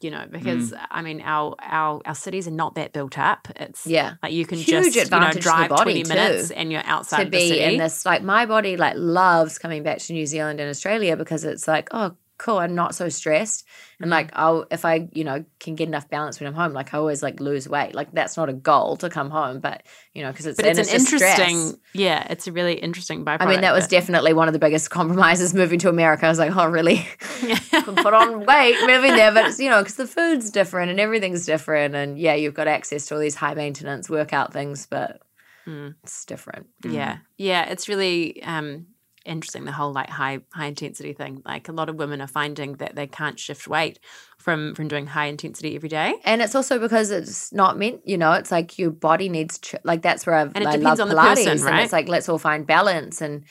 You know, because Mm. I mean, our our our cities are not that built up. It's Yeah. like you can Huge just you know advantage to the drive body, twenty minutes too, and you're outside to of the be city. in this like my body like loves coming back to New Zealand and Australia because it's like oh cool I'm not so stressed Mm. and like I'll if I you know can get enough balance when I'm home like I always like lose weight like that's not a goal to come home but you know because it's but and it's an just stress. interesting, yeah, it's a really interesting byproduct. I mean that was but- definitely one of the biggest [laughs] compromises moving to America I was like oh really Yeah. [laughs] put on weight moving there but it's you know because the food's different and everything's different and yeah you've got access to all these high maintenance workout things but Mm. it's different Yeah, yeah, it's really um, interesting the whole like high high intensity thing. Like a lot of women are finding that they can't shift weight from from doing high intensity every day. And it's also because it's not meant, you know, it's like your body needs, ch- like that's where I've, And it I depends love on the Pilates. person, And right? it's like, let's all find balance. And,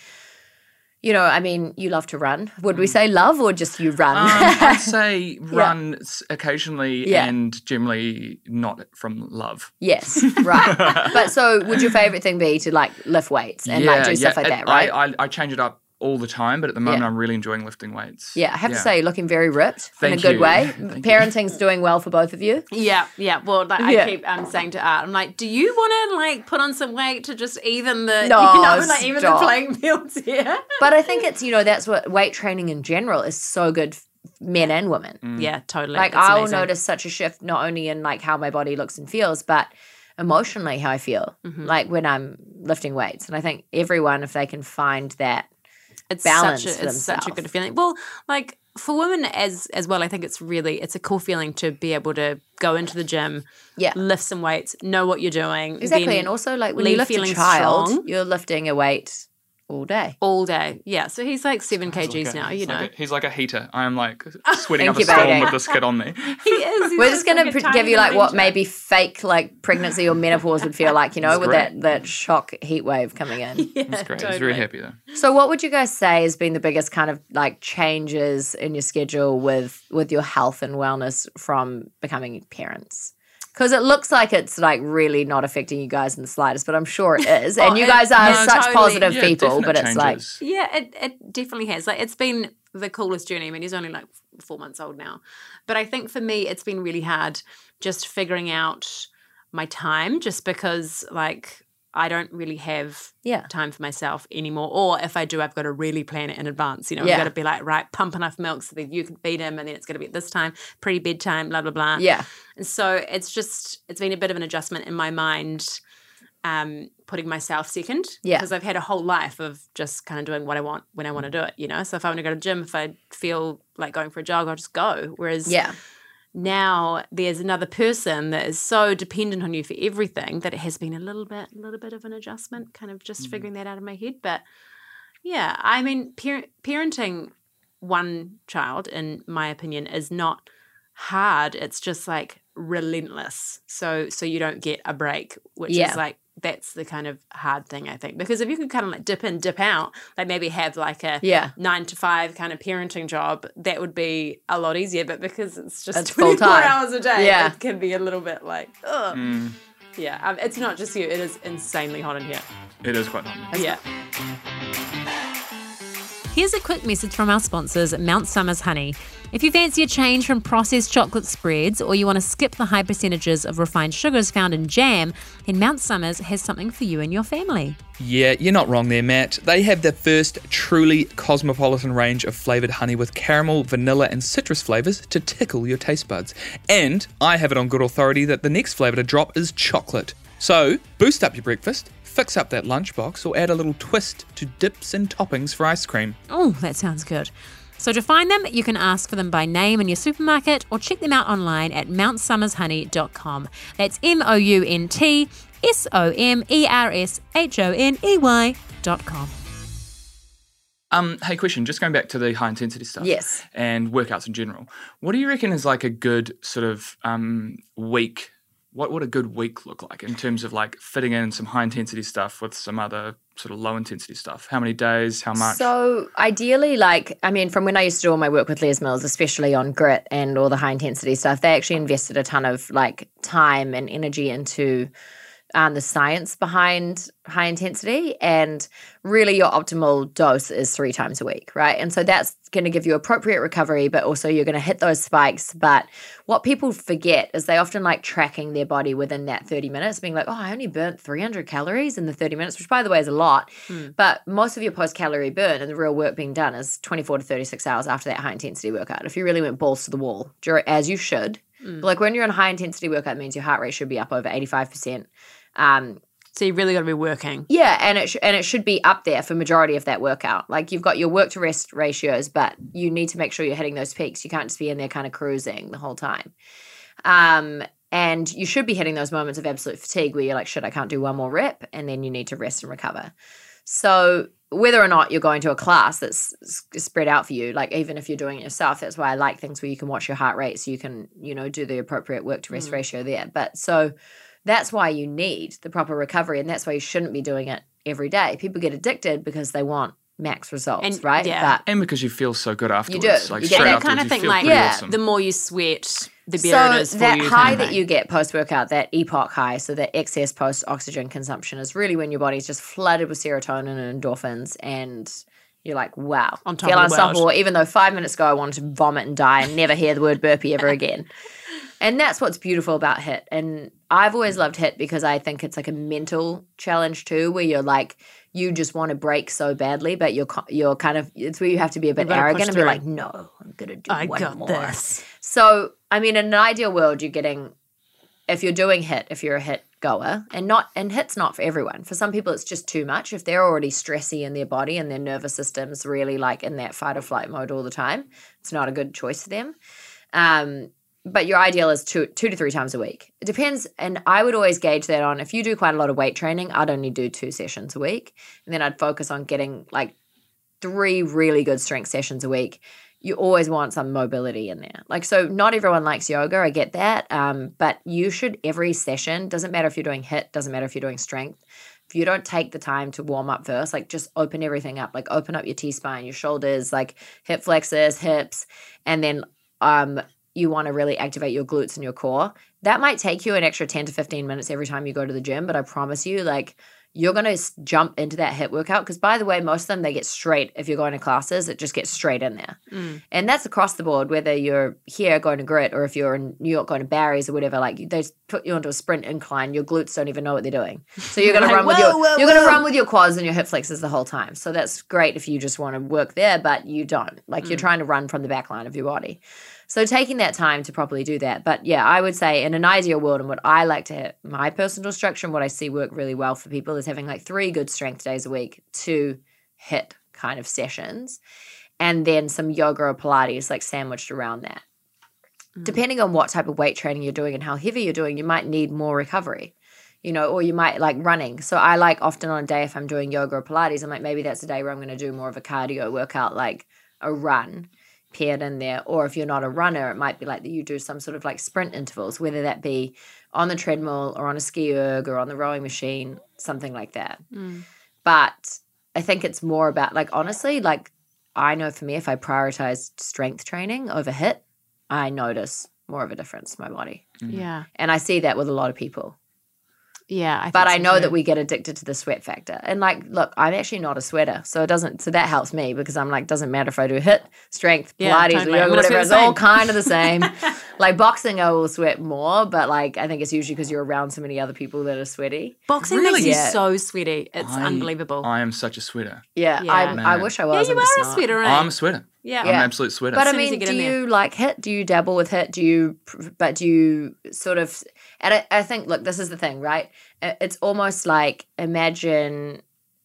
you know, I mean, you love to run. Would we say love or just you run? Um, I'd [laughs] say run s- occasionally Yeah. and generally not from love. yes, right. [laughs] but so would your favorite thing be to like lift weights and like do stuff like that, right? I, I, I change it up all the time, but at the moment Yeah. I'm really enjoying lifting weights. yeah, I have to say, you're looking very ripped in a good you. way. [laughs] Thank you. Parenting's doing well for both of you. Yeah, yeah. Well, like Yeah. I keep um, saying to Art, I'm like, do you want to like put on some weight to just even the [laughs] No, you know like even the playing fields [laughs] here? But I think it's, you know, that's what weight training in general is so good, for men and women. Yeah, totally. Like I'll notice such a shift not only in like how my body looks and feels, but emotionally how I feel. Mm-hmm. Like when I'm lifting weights. And I think everyone, if they can find that, it's balance such a, it's such a good feeling. Well, like for women as as well, I think it's really it's a cool feeling to be able to go into the gym, Yeah. lift some weights, know what you're doing, exactly. And also like when you lift a feeling child, strong. you're lifting a weight all day. all day. Yeah, so he's like seven He's kgs like a- now. he's You like know, a- he's like a heater. I am like [laughs] sweating up a Incubating. storm with this kid on me. [laughs] he is. We're just going like to a give you like what adventure. maybe fake like pregnancy or menopause would feel like, you know, with that, that shock heat wave coming in. [laughs] Yeah, It's great. totally. He's very happy though. So what would you guys say has been the biggest kind of like changes in your schedule with with your health and wellness from becoming parents? Because it looks like it's like really not affecting you guys in the slightest, but I'm sure it [laughs] oh, is. And Oh, you guys are no, such totally. positive Yeah, people, definite but it's like. Yeah, it, it definitely has. Like it's been the coolest journey. I mean, he's only like four months old now. But I think for me it's been really hard just figuring out my time just because like I don't really have yeah. time for myself anymore. Or if I do, I've got to really plan it in advance. You know, Yeah. I've got to be like, right, pump enough milk so that you can feed him and then it's gonna be at this time, pre bedtime, blah blah blah. Yeah. And so it's just it's been a bit of an adjustment in my mind, um, putting myself second. Yeah. Because I've had a whole life of just kind of doing what I want when I want to do it, you know. So if I want to go to the gym, if I feel like going for a jog, I'll just go. Whereas Yeah. Now there's another person that is so dependent on you for everything that it has been a little bit a little bit of an adjustment, kind of just mm. figuring that out in my head. But yeah, I mean par- parenting one child, in my opinion, is not hard. It's just like relentless. So so you don't get a break, which Yeah. is like that's the kind of hard thing I think. Because if you could kind of like dip in, dip out, like maybe have like a Yeah. nine to five kind of parenting job, that would be a lot easier. But because it's just It's [laughs] 24 full-time. hours a day, Yeah. it can be a little bit like, ugh. Mm, Yeah, um, it's not just you, it is insanely hot in here. it is quite hot. Yeah. Here's a quick message from our sponsors, Mount Somers Honey. If you fancy a change from processed chocolate spreads or you want to skip the high percentages of refined sugars found in jam, then Mount Somers has something for you and your family. Yeah, you're not wrong there, Matt. They have the first truly cosmopolitan range of flavoured honey with caramel, vanilla, and citrus flavours to tickle your taste buds. And I have it on good authority that the next flavour to drop is chocolate. So, boost up your breakfast, fix up that lunchbox, or add a little twist to dips and toppings for ice cream. Oh, that sounds good. So to find them, you can ask for them by name in your supermarket or check them out online at mountsomershoney.com. That's M O U N T S O M E R S H O N E Y.com. Um, hey, question. Just going back to the high intensity stuff. Yes. And workouts in general. What do you reckon is like a good sort of um, week? What would a good week look like in terms of like fitting in some high intensity stuff with some other sort of low intensity stuff? How many days? How much? So ideally, like I mean, from when I used to do all my work with Les Mills, especially on grit and all the high intensity stuff, they actually invested a ton of like time and energy into um, the science behind high intensity, and really your optimal dose is three times a week, right? And so that's going to give you appropriate recovery, but also you're going to hit those spikes. But what people forget is they often like tracking their body within that 30 minutes, being like, oh, I only burnt 300 calories in the 30 minutes, which by the way is a lot. But most of your post calorie burn and the real work being done is 24 to 36 hours after that high intensity workout. If you really went balls to the wall, as you should. But like when you're in high intensity workout, it means your heart rate should be up over 85%. Um, So you really got to be working. yeah, and it sh- and it should be up there for majority of that workout. Like you've got your work to rest ratios, but you need to make sure you're hitting those peaks. You can't just be in there kind of cruising the whole time. Um, and you should be hitting those moments of absolute fatigue where you're like, shit, I can't do one more rep, and then you need to rest and recover. So whether or not you're going to a class that's spread out for you, like even if you're doing it yourself, that's why I like things where you can watch your heart rate, so you can you know do the appropriate work to rest ratio there. But so that's why you need the proper recovery, and that's why you shouldn't be doing it every day. People get addicted because they want max results, And- right? yeah. But And because you feel so good afterwards. do. Like You get that kind of thing like Yeah. awesome. the more you sweat, the better it is for that you. high that you get post workout, that EPOC high, so that excess post oxygen consumption is really when your body's just flooded with serotonin and endorphins, and you're like, wow, On top feel of the world. unstoppable. Even though five minutes ago I wanted to vomit and die and never hear the word burpee ever [laughs] again. And that's what's beautiful about HIT. And I've always loved HIT because I think it's like a mental challenge too, where you're like, you just want to break so badly, but you're you're kind of it's where you have to be a bit arrogant and be like, no, I'm gonna do I one got more. this. So, I mean, in an ideal world, you're getting, if you're doing hit, if you're a hit goer, and not, and hit's not for everyone. For some people, it's just too much. If they're already stressy in their body and their nervous system's really like in that fight or flight mode all the time, it's not a good choice for them. Um, but your ideal is two two to three times a week. It depends, and I would always gauge that on if you do quite a lot of weight training, I'd only do two sessions a week, and then I'd focus on getting like three really good strength sessions a week you always want some mobility in there. Like, so not everyone likes yoga, I get that. Um, but you should, every session, doesn't matter if you're doing hit, doesn't matter if you're doing strength. If you don't take the time to warm up first, like just open everything up, like open up your T spine, your shoulders, like hip flexors, hips, and then um, you want to really activate your glutes and your core. That might take you an extra 10 to 15 minutes every time you go to the gym, but I promise you, like, you're going to jump into that hit workout because by the way most of them they get straight if you're going to classes it just gets straight in there. Mm. And that's across the board whether you're here going to grit or if you're in new york going to barry's or whatever like they put you onto a sprint incline your glutes don't even know what they're doing. So you're [laughs] going to run with your whoa, you're going to run with your quads and your hip flexors the whole time. So that's great if you just want to work there but you don't. Like you're mm. trying to run from the back line of your body so taking that time to properly do that. But yeah, I would say in an ideal world and what I like to hit, my personal structure and what I see work really well for people is having like three good strength days a week, two hit kind of sessions, and then some yoga or Pilates like sandwiched around that. Mm. Depending on what type of weight training you're doing and how heavy you're doing, you might need more recovery. You know, or you might like running. So I like often on a day if I'm doing yoga or Pilates, I'm like maybe that's a day where I'm going to do more of a cardio workout, like a run paired in there. Or if you're not a runner, it might be like that you do some sort of like sprint intervals, whether that be on the treadmill or on a SkiErg or on the rowing machine, something like that. Mm. But I think it's more about like honestly, like I know for me, if I prioritize strength training over hit, I notice more of a difference in my body. Mm-hmm. Yeah. And I see that with a lot of people. Yeah. I But think I know too. that we get addicted to the sweat factor. And like, look, I'm actually not a sweater. So it doesn't, so that helps me because I'm like, doesn't matter if I do hit, strength, Yeah, Pilates, totally. yoga, whatever. It's all kind of the same. [laughs] like boxing, I will sweat more, but like, I think it's usually because you're around so many other people that are sweaty. boxing Really? makes you Yeah. so sweaty. It's I- unbelievable. I am such a sweater. Yeah. Yeah. I, I wish I was. yeah, was. you I'm are a not. sweater, right? I'm a sweater. yeah. I'm an absolute sweater. But I soon you mean, do you like hit? Do you dabble with hit? Do you, but do you sort of, and I, I think, look, this is the thing, right? It's almost like imagine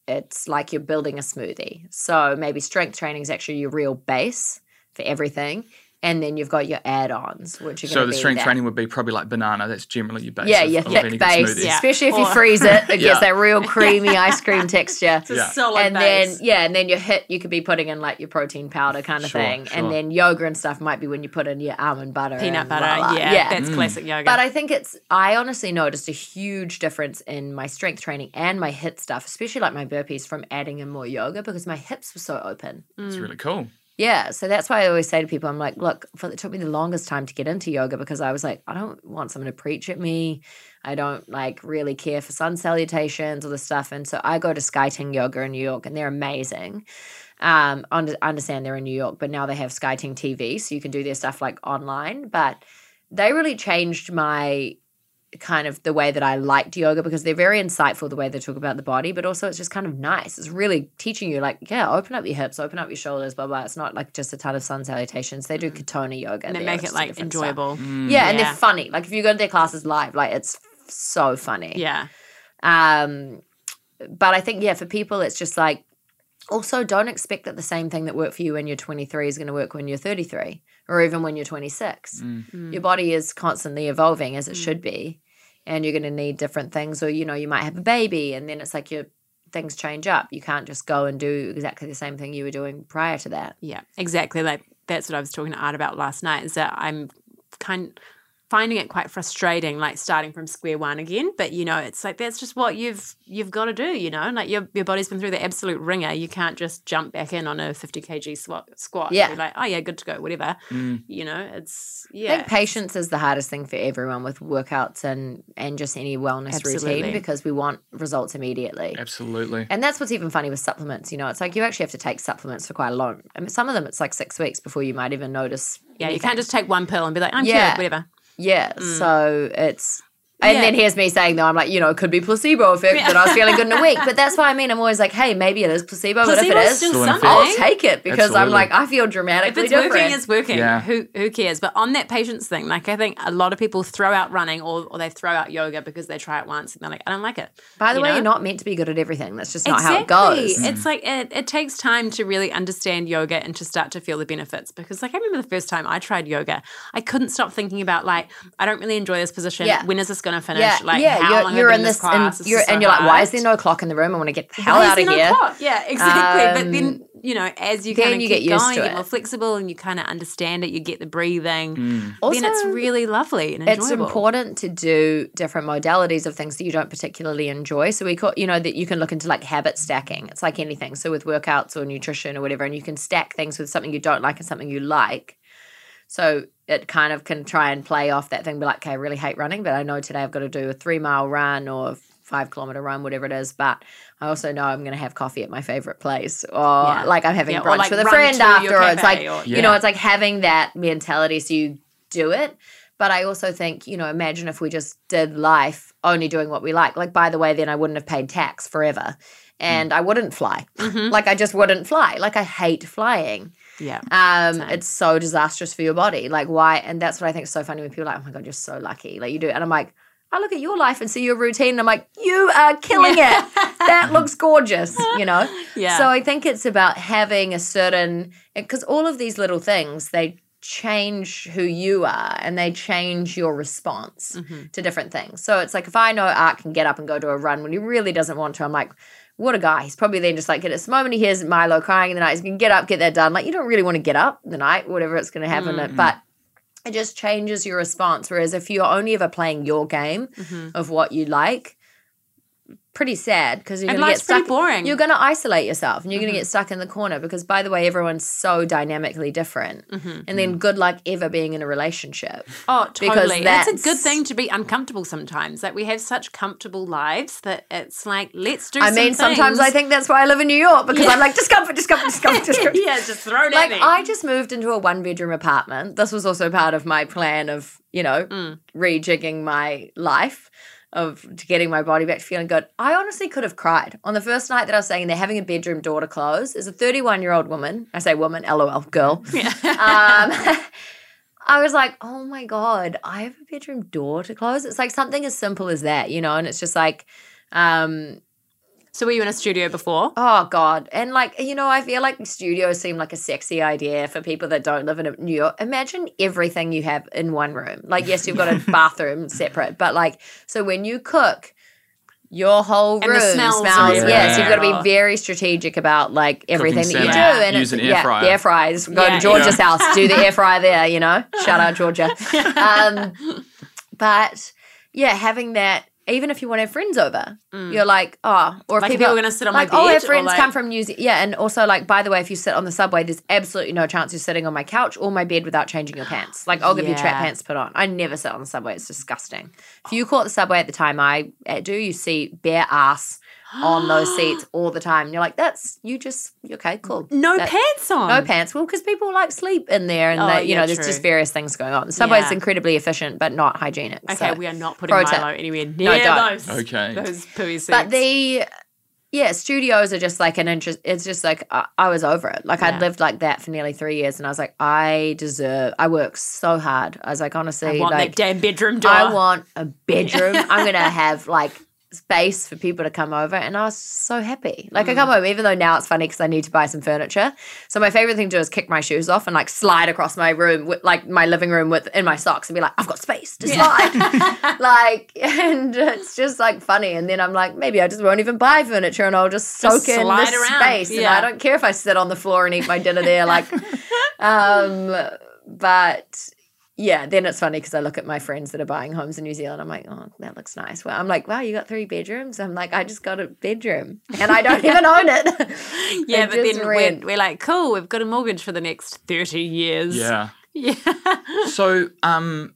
it's like you're building a smoothie. So maybe strength training is actually your real base for everything. And then you've got your add ons, which are so going to the be strength that. training would be probably like banana. That's generally your base. Yeah, your of thick any base. Yeah. especially if you freeze it, it Yeah. gets that real creamy [laughs] ice cream texture. It's a Yeah. solid and base. then yeah, and then your hit you could be putting in like your protein powder kind of Sure, thing, sure. and then yoga and stuff might be when you put in your almond butter, peanut and butter. la, la. Yeah, yeah. that's mm. classic yoga. But I think it's I honestly noticed a huge difference in my strength training and my hit stuff, especially like my burpees from adding in more yoga because my hips were so open. It's mm. really cool. Yeah, so that's why I always say to people, I'm like, look, for, it took me the longest time to get into yoga because I was like, I don't want someone to preach at me. I don't like really care for sun salutations or the stuff. And so I go to Sky Skyting Yoga in New York, and they're amazing. Um, understand they're in New York, but now they have Sky Skyting TV, so you can do their stuff like online. But they really changed my kind of the way that I liked yoga because they're very insightful the way they talk about the body, but also it's just kind of nice. It's really teaching you like, yeah, open up your hips, open up your shoulders, blah blah. It's not like just a ton of sun salutations. They do Katonah yoga. and they there, make which it is a like different stuff. enjoyable. Yeah, and they're funny. Like if you go to their classes live, like it's so funny. Yeah. Um, but I think yeah, for people, it's just like also don't expect that the same thing that worked for you when you're 23 is going to work when you're 33 or even when you're 26. Mm. Your body is constantly evolving as it should be, and you're going to need different things. Or you know, you might have a baby, and then it's like your things change up. You can't just go and do exactly the same thing you were doing prior to that. Yeah, exactly. Like that's what I was talking to Art about last night. Is that I'm kind finding it quite frustrating, like starting from square one again. But you know, it's like that's just what you've you've got to do. You know, like your your body's been through the absolute ringer. You can't just jump back in on a 50 kg squat. Squat. and Yeah. be like oh yeah, good to go. Whatever. Mm. You know, it's yeah I yeah. think patience is the hardest thing for everyone with workouts and and just any wellness Absolutely. routine because we want results immediately. Absolutely. And that's what's even funny with supplements. You know, it's like you actually have to take supplements for quite a long. I mean, some of them it's like six weeks before you might even notice. yeah, you can't just take one pill and be like I'm Yeah. cured. Whatever. Yeah. Mm. So it's. And Yeah. then here's me saying though, I'm like, you know, it could be placebo effect that I was feeling good in a week. But that's why I mean I'm always like, hey, maybe it is placebo, but if it is, is, still Still something. I'll take it because I'm like, I feel dramatically if it's different. working, it's working. Yeah. Who who cares? But on that patience thing, like I think a lot of people throw out running or, or they throw out yoga because they try it once and they're like, I don't like it. By the You way, know? you're not meant to be good at everything. That's just not how it Exactly. goes. It's like it, it takes time to really understand yoga and to start to feel the benefits. Because like I remember the first time I tried yoga, I couldn't stop thinking about like I don't really enjoy this position. Yeah. When is this going to finish? Yeah, like yeah, how you're, long you're have I been in in this, class? and This you're, is so and you're like, why is there no clock in the room? I want to get the hell Why is out of no here. clock? Yeah, exactly. but then Um, you know, as you kind of you keep get used going, to you get it. more flexible, and you kind of understand it. You get the breathing. then Also, it's really lovely and enjoyable. it's important to do different modalities of things that you don't particularly enjoy. So we call, you know, that you can look into like habit stacking. It's like anything. So with workouts or nutrition or whatever, and you can stack things with something you don't like and something you like. So it kind of can try and play off that thing, be like, okay, I really hate running, but I know today I've got to do a three mile run or a five kilometer run, whatever it is. But I also know I'm going to have coffee at my favorite place, or Yeah. like I'm having Yeah, or, brunch like, with a friend to your afterwards. Like cafe or- you know, it's like having that mentality, so you do it. But I also think, you know, imagine if we just did life only doing what we like. Like, by the way, then I wouldn't have paid tax forever. Mm. And I wouldn't fly. Mm-hmm. Like, I just wouldn't fly. Like, I hate flying. Yeah. Um, Same. it's so disastrous for your body. Like, why? And that's what I think is so funny when people are like, oh my God, you're so lucky. Like, you do. And I'm like, I look at your life and see your routine. And I'm like, you are killing it. That [laughs] looks gorgeous, you know? Yeah. So I think it's about having a certain, because all of these little things, they change who you are and they change your response Mm-hmm. to different things. So it's like if I know Art can get up and go to a run when he really doesn't want to, I'm like, what a guy. He's probably then just like, at this moment he hears Milo crying in the night, he's going to get up, get that done. Like, you don't really want to get up the night, whatever it's going to happen. Mm-hmm. But it just changes your response. Whereas if you're only ever playing your game Mm-hmm. of what you like, pretty sad because you're And going to get life's pretty stuck. boring. You're going to isolate yourself and you're Mm-hmm. going to get stuck in the corner because, by the way, everyone's so dynamically different. Mm-hmm. And then good luck ever being in a relationship. Oh, Because totally. And It's a good thing to be uncomfortable sometimes. Like we have such comfortable lives that it's like let's do. I some mean, sometimes I think that's why I live in New York because I'm like, discomfort, discomfort, discomfort, [laughs] discomfort. yeah, just throw it like at me. I just moved into a one bedroom apartment. This was also part of my plan of, you know, Mm. rejigging my life of getting my body back to feeling good. I honestly could have cried. On the first night that I was saying they're having a bedroom door to close, as a 31 year old woman, I say woman, lol, girl. [laughs] um, [laughs] I was like, oh my God, I have a bedroom door to close. It's like something as simple as that, you know, and it's just like, um, so were you in a studio before? Oh God. And like, you know, I feel like studios seem like a sexy idea for people that don't live in New York. Imagine everything you have in one room. Like, yes, you've got a [laughs] bathroom separate, but like, so when you cook, your whole And the room smells smells. are Yes, you've got to be very strategic about like everything that you do. And use an air yeah, fryer. the air fryers. Go Yeah, to Georgia's yeah. house, do the air fryer there. You know, shout out Georgia. [laughs] Um, but yeah, having that even if you want to have friends over, mm. you're like, oh, or if Like if people you're gonna sit on my like, oh, bed, our or friends like- come from New Zealand, yeah, and also like, by the way, if you sit on the subway, there's absolutely no chance you're sitting on my couch or my bed without changing your pants. Like, I'll give you trap pants to put on. I never sit on the subway; it's disgusting. If you caught the subway at the time I do, you see bare ass on those [gasps] seats all the time. And you're like, that's you just okay, cool. No That- pants on. no pants. Well, because people like sleep in there, and Oh, they, you yeah, know, there's true. just various things going on. The subway's Yeah. incredibly efficient, but not hygienic. Okay, so- we are not putting Pro tip. Milo anywhere near don't. those. Okay. Those pooey seats. But the yeah, studios are just like an interest. It's just like I, I was over it. Like Yeah. I'd lived like that for nearly three years, and I was like, I deserve. I work so hard. I was like, honestly, I want like that damn bedroom door. I want a bedroom. I'm gonna [laughs] have like space for people to come over, and I was so happy. Like I come Mm. home, even though now it's funny because I need to buy some furniture. So my favorite thing to do is kick my shoes off and like slide across my room, with, like my living room with in my socks, and be like, I've got space to slide. [laughs] [laughs] like, and it's just like funny. And then I'm like, maybe I just won't even buy furniture, and I'll just soak Just in this around. space. And I don't care if I sit on the floor and eat my dinner there. Like, [laughs] um, but yeah, then it's funny because I look at my friends that are buying homes in New Zealand. I'm like, oh, that looks nice. Well, I'm like, wow, you got three bedrooms. I'm like, I just got a bedroom and I don't [laughs] even own it. [laughs] yeah, but just then we're, we're like, cool, we've got a mortgage for the next 30 years. Yeah. [laughs] Yeah. So, um,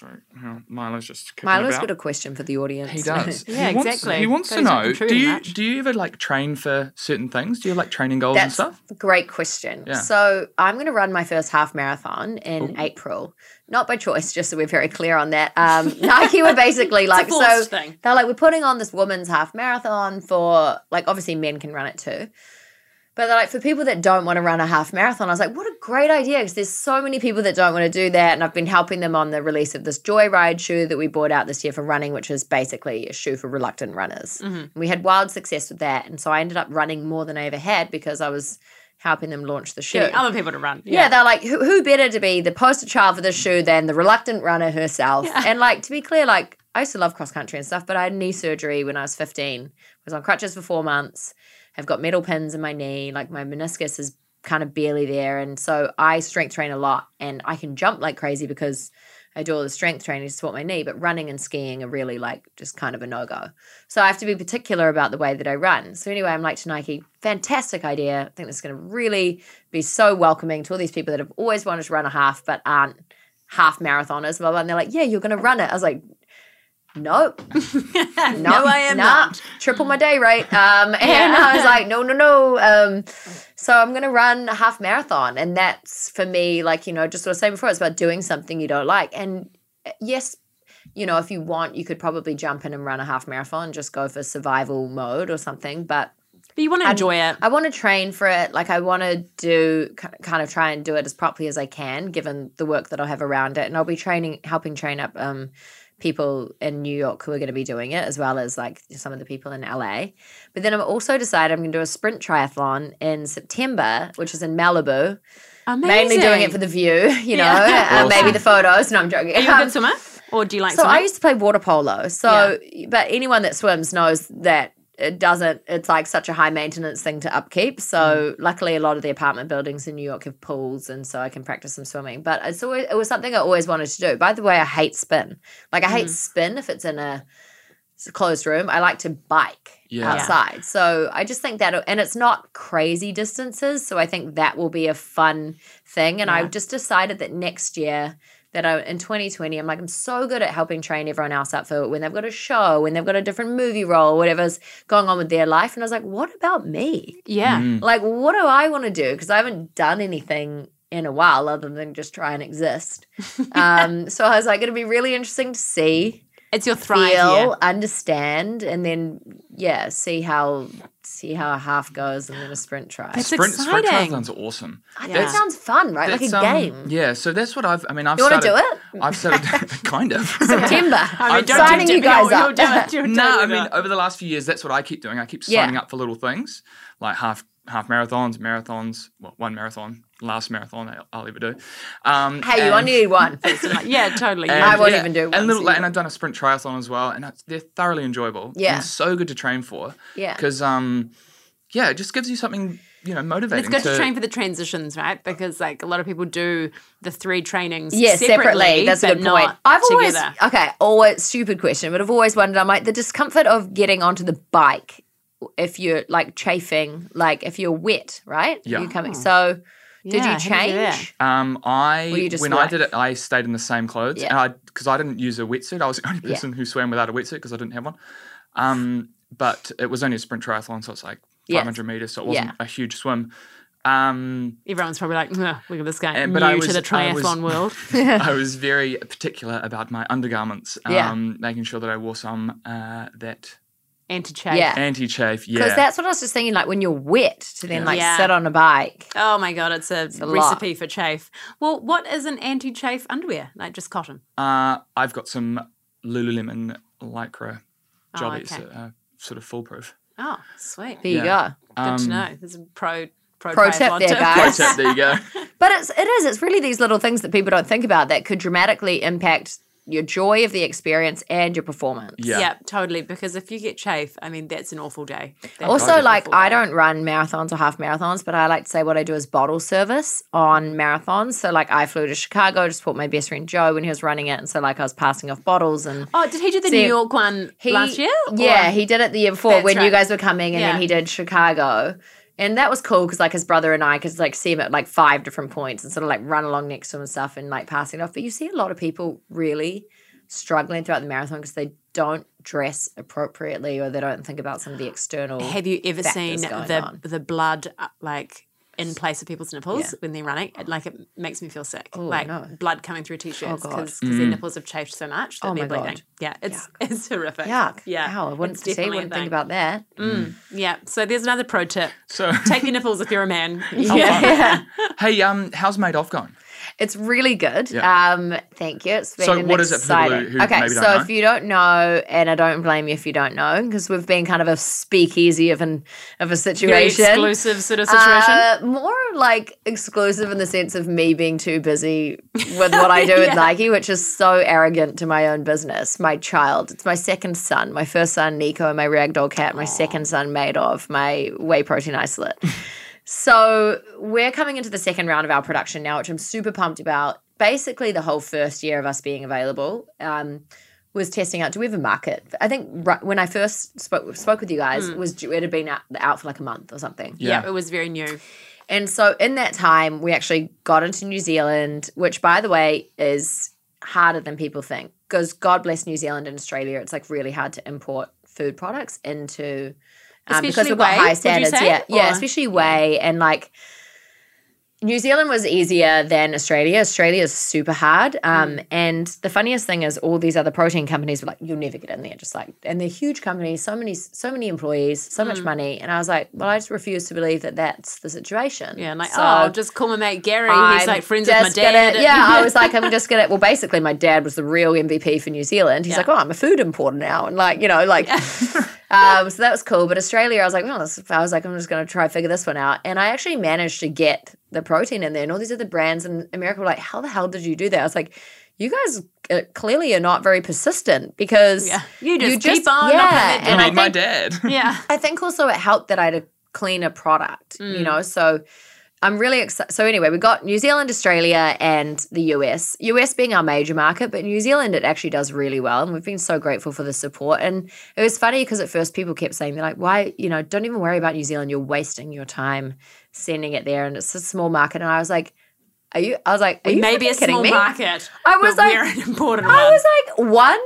sorry, hang on, Milo's just kicking Milo's about. got a question for the audience. He does. [laughs] Yeah, he wants, exactly. He wants to Goes up know: Do you much. do you ever like train for certain things? Do you like training goals and stuff? a great question. Yeah. So I'm going to run my first half marathon in April. Not by choice, just so we're very clear on that. Um, [laughs] Nike were basically like, so thing. they're like, we're putting on this women's half marathon for, like, obviously men can run it too. But like, for people that don't want to run a half marathon, I was like, what a great idea because there's so many people that don't want to do that. And I've been helping them on the release of this Joyride shoe that we brought out this year for running, which is basically a shoe for reluctant runners. Mm-hmm. We had wild success with that. And so I ended up running more than I ever had because I was helping them launch the shoe. Getting other people to run. Yeah, they're like, who, who better to be the poster child for this shoe than the reluctant runner herself? And like, to be clear, like, I used to love cross country and stuff, but I had knee surgery when I was 15. I was on crutches for four months. I've got metal pins in my knee. Like, my meniscus is kind of barely there. And so I strength train a lot and I can jump like crazy because I do all the strength training to support my knee, but running and skiing are really like just kind of a no go. So I have to be particular about the way that I run. So anyway, I'm like to Nike, fantastic idea. I think this is going to really be so welcoming to all these people that have always wanted to run a half but aren't half marathoners. Blah, blah. And they're like, yeah, you're going to run it. I was like, nope. [laughs] no, I am nah, not. Triple my day rate. Um, [laughs] and I was like, no, no, no. Um, so I'm going to run a half marathon. And that's for me, like, you know, just what I was saying before, it's about doing something you don't like. And uh, yes, you know, if you want, you could probably jump in and run a half marathon and just go for survival mode or something. But But you want to enjoy it. I want to train for it. Like I want to do kind of try and do it as properly as I can, given the work that I'll have around it. And I'll be training, helping train up um, people in New York who are going to be doing it, as well as like some of the people in LA. But then I've also decided I'm going to do a sprint triathlon in September, which is in Malibu. Amazing. Mainly doing it for the view, [laughs] you know, Yeah. uh, maybe the photos. No, I'm joking. Are you a Um, good swimmer? Or do you like so swimming? I used to play water polo. So, but anyone that swims knows that it doesn't. It's like such a high maintenance thing to upkeep. So, hmm. luckily, a lot of the apartment buildings in New York have pools, and so I can practice some swimming. But it's always it was something I always wanted to do. By the way, I hate spin. Like I hate hmm. spin if it's in a it's a closed room. I like to bike Yeah. outside. So I just think that, and it's not crazy distances. So I think that will be a fun thing. And I just decided that next year, that I, in 2020, I'm like, I'm so good at helping train everyone else up for when they've got a show, when they've got a different movie role, whatever's going on with their life. And I was like, what about me? yeah. Mm. Like, what do I want to do? Because I haven't done anything in a while other than just try and exist. [laughs] um, so I was like, it'll be really interesting to see It's your thrive feel, year. understand, and then yeah, see how see how a half goes, and then a sprint try. It's Sprint, sprint exciting. triathlons are awesome. I think Yeah. it sounds fun, right? Like a um, game. Yeah, so that's what I've. I mean, I've. You want to do it? I've started [laughs] [laughs] kind of. [laughs] September. I mean, don't signing do you guys you'll- up. you'll do it, you'll no, I mean, it. over the last few years, that's what I keep doing. I keep Yeah. signing up for little things like half half marathons, marathons. Well, one marathon, last marathon I'll, I'll ever do. Um, hey, you and- only need one. [laughs] yeah, totally. and, I won't yeah, even do one, And, little, so like, you and I've done a sprint triathlon as well, and it's, they're thoroughly enjoyable. Yeah. and so good to train for. Yeah. because um, yeah, it just gives you something you know And motivating. it's good to, to train for the transitions, right? Because like a lot of people do the three trainings Yeah, separately. separately. That's a good point. I've always together. okay, always stupid question, but I've always wondered. I'm like the discomfort of getting onto the bike if you're like chafing, like if you're wet, right? Yeah. You coming? So did Yeah, you how do you change? Um, I Or you just when I did it, I stayed in the same clothes, Yeah. and I because I didn't use a wetsuit. I was the [laughs] only Yeah. person who swam without a wetsuit because I didn't have one. Um, but it was only a sprint triathlon, so it's like Yeah. 500 meters, so it wasn't Yeah. a huge swim. Um, Everyone's probably like, look at this guy, And- new but I to was- the I was- triathlon world. [laughs] I was very particular about my undergarments, um, Yeah. making sure that I wore some uh, that Anti-chafe. Yeah. anti-chafe. Yeah. Because that's what I was just thinking. Like when you're wet, to then Yeah. like Yeah. sit on a bike. Oh my god, it's a, a lot. recipe for chafe. Well, what is an anti-chafe underwear? Like just cotton. uh, I've got some Lululemon lycra Oh, jollies okay. that are sort of foolproof. Oh, sweet. There you go. Good to Um, know. There's a pro pro, Pro tip triathlon there, tip. Pro guys. tip, there you go. [laughs] But it's it is it's really these little things that people don't think about that could dramatically impact your joy of the experience and your performance. Yeah. Yeah, totally. Because if you get chafe, I mean, that's an awful day. That Also, like I day. don't run marathons or half marathons, but I like to say what I do is bottle service on marathons. So like I flew to Chicago to support my best friend Joe when he was running it, and so like I was passing off bottles and Oh, did he do the See, New York one he, last year? Yeah, he did it the year before That's when you guys were coming, and Yeah. then he did Chicago. And that was cool because like his brother and I could like see him at like five different points and sort of like run along next to him and stuff and like passing it off. But you see a lot of people really struggling throughout the marathon because they don't dress appropriately or they don't think about some of the external. Have you ever seen the on. the blood uh, like in place of people's nipples Yeah. when they're running? It, like it makes me feel sick. Oh, like no. blood coming through t-shirts Oh, God. because their mm. nipples have chafed so much that Oh, they're my bleeding. God. Yeah, it's [laughs] it's horrific. Yuck. Yeah. Ow, I wouldn't it's see, wouldn't think thing. about that. Mm. Mm. Yeah. So there's another pro tip. So, Take your nipples if you're a man. [laughs] Yeah. [laughs] hey, um, how's Made Of going? It's really good. Yeah. Um, thank you. It's been So an what is it for people who- exciting. who okay, maybe so don't know? if you don't know, and I don't blame you if you don't know, because we've been kind of a speakeasy of an of a Very situation. exclusive sort of situation. Uh, more like exclusive in the sense of me being too busy with what I do [laughs] with Nike, which is so arrogant to my own business. My child, it's my second son, my first son Nico, and my ragdoll cat. My second son made of my whey protein isolate. [laughs] so we're coming into the second round of our production now, which I'm super pumped about. Basically, the whole first year of us being available. Um, was testing out. Do we have a market? I think right, when I first spoke spoke with you guys, was it had been out, out for like a month or something. yeah. it was very new. And so in that time, we actually got into New Zealand, which by the way is harder than people think. Because God bless New Zealand and Australia, it's like really hard to import food products into um, because we've got whey, high standards. say? Yeah, yeah, especially whey and like New Zealand was easier than Australia. Australia is super hard. Um, Mm. And the funniest thing is, all these other protein companies were like, "You'll never get in there." Just like, and they're huge companies, so many, so many employees, so Mm. much money. And I was like, "Well, I just refuse to believe that that's the situation." Yeah, and like, So oh, just call my mate Gary. He's I'm like friends with my dad. Gonna, yeah, I was like, I'm [laughs] just gonna. Well, basically, my dad was the real MVP for New Zealand. He's Yeah. like, oh, I'm a food importer now, and like, you know, like. [laughs] um, so that was cool. But Australia, I was like, well, this, I was like, I'm just going to try figure this one out. And I actually managed to get the protein in there. And all these other brands in America were like, how the hell did you do that? I was like, you guys uh, clearly are not very persistent because Yeah. You just keep on yeah. it I And need I my dad. yeah. I think also it helped that I had a cleaner product, Mm. you know. So I'm really excited. So anyway, we got New Zealand, Australia, and the US. US being our major market, but New Zealand it actually does really well, and we've been so grateful for the support. And it was funny because at first people kept saying they're like, "Why, you know, don't even worry about New Zealand. You're wasting your time sending it there, and it's a small market." And I was like. Are you? I was like, are you Maybe a kidding small me? market. I was like- we're an important I one. was like, one,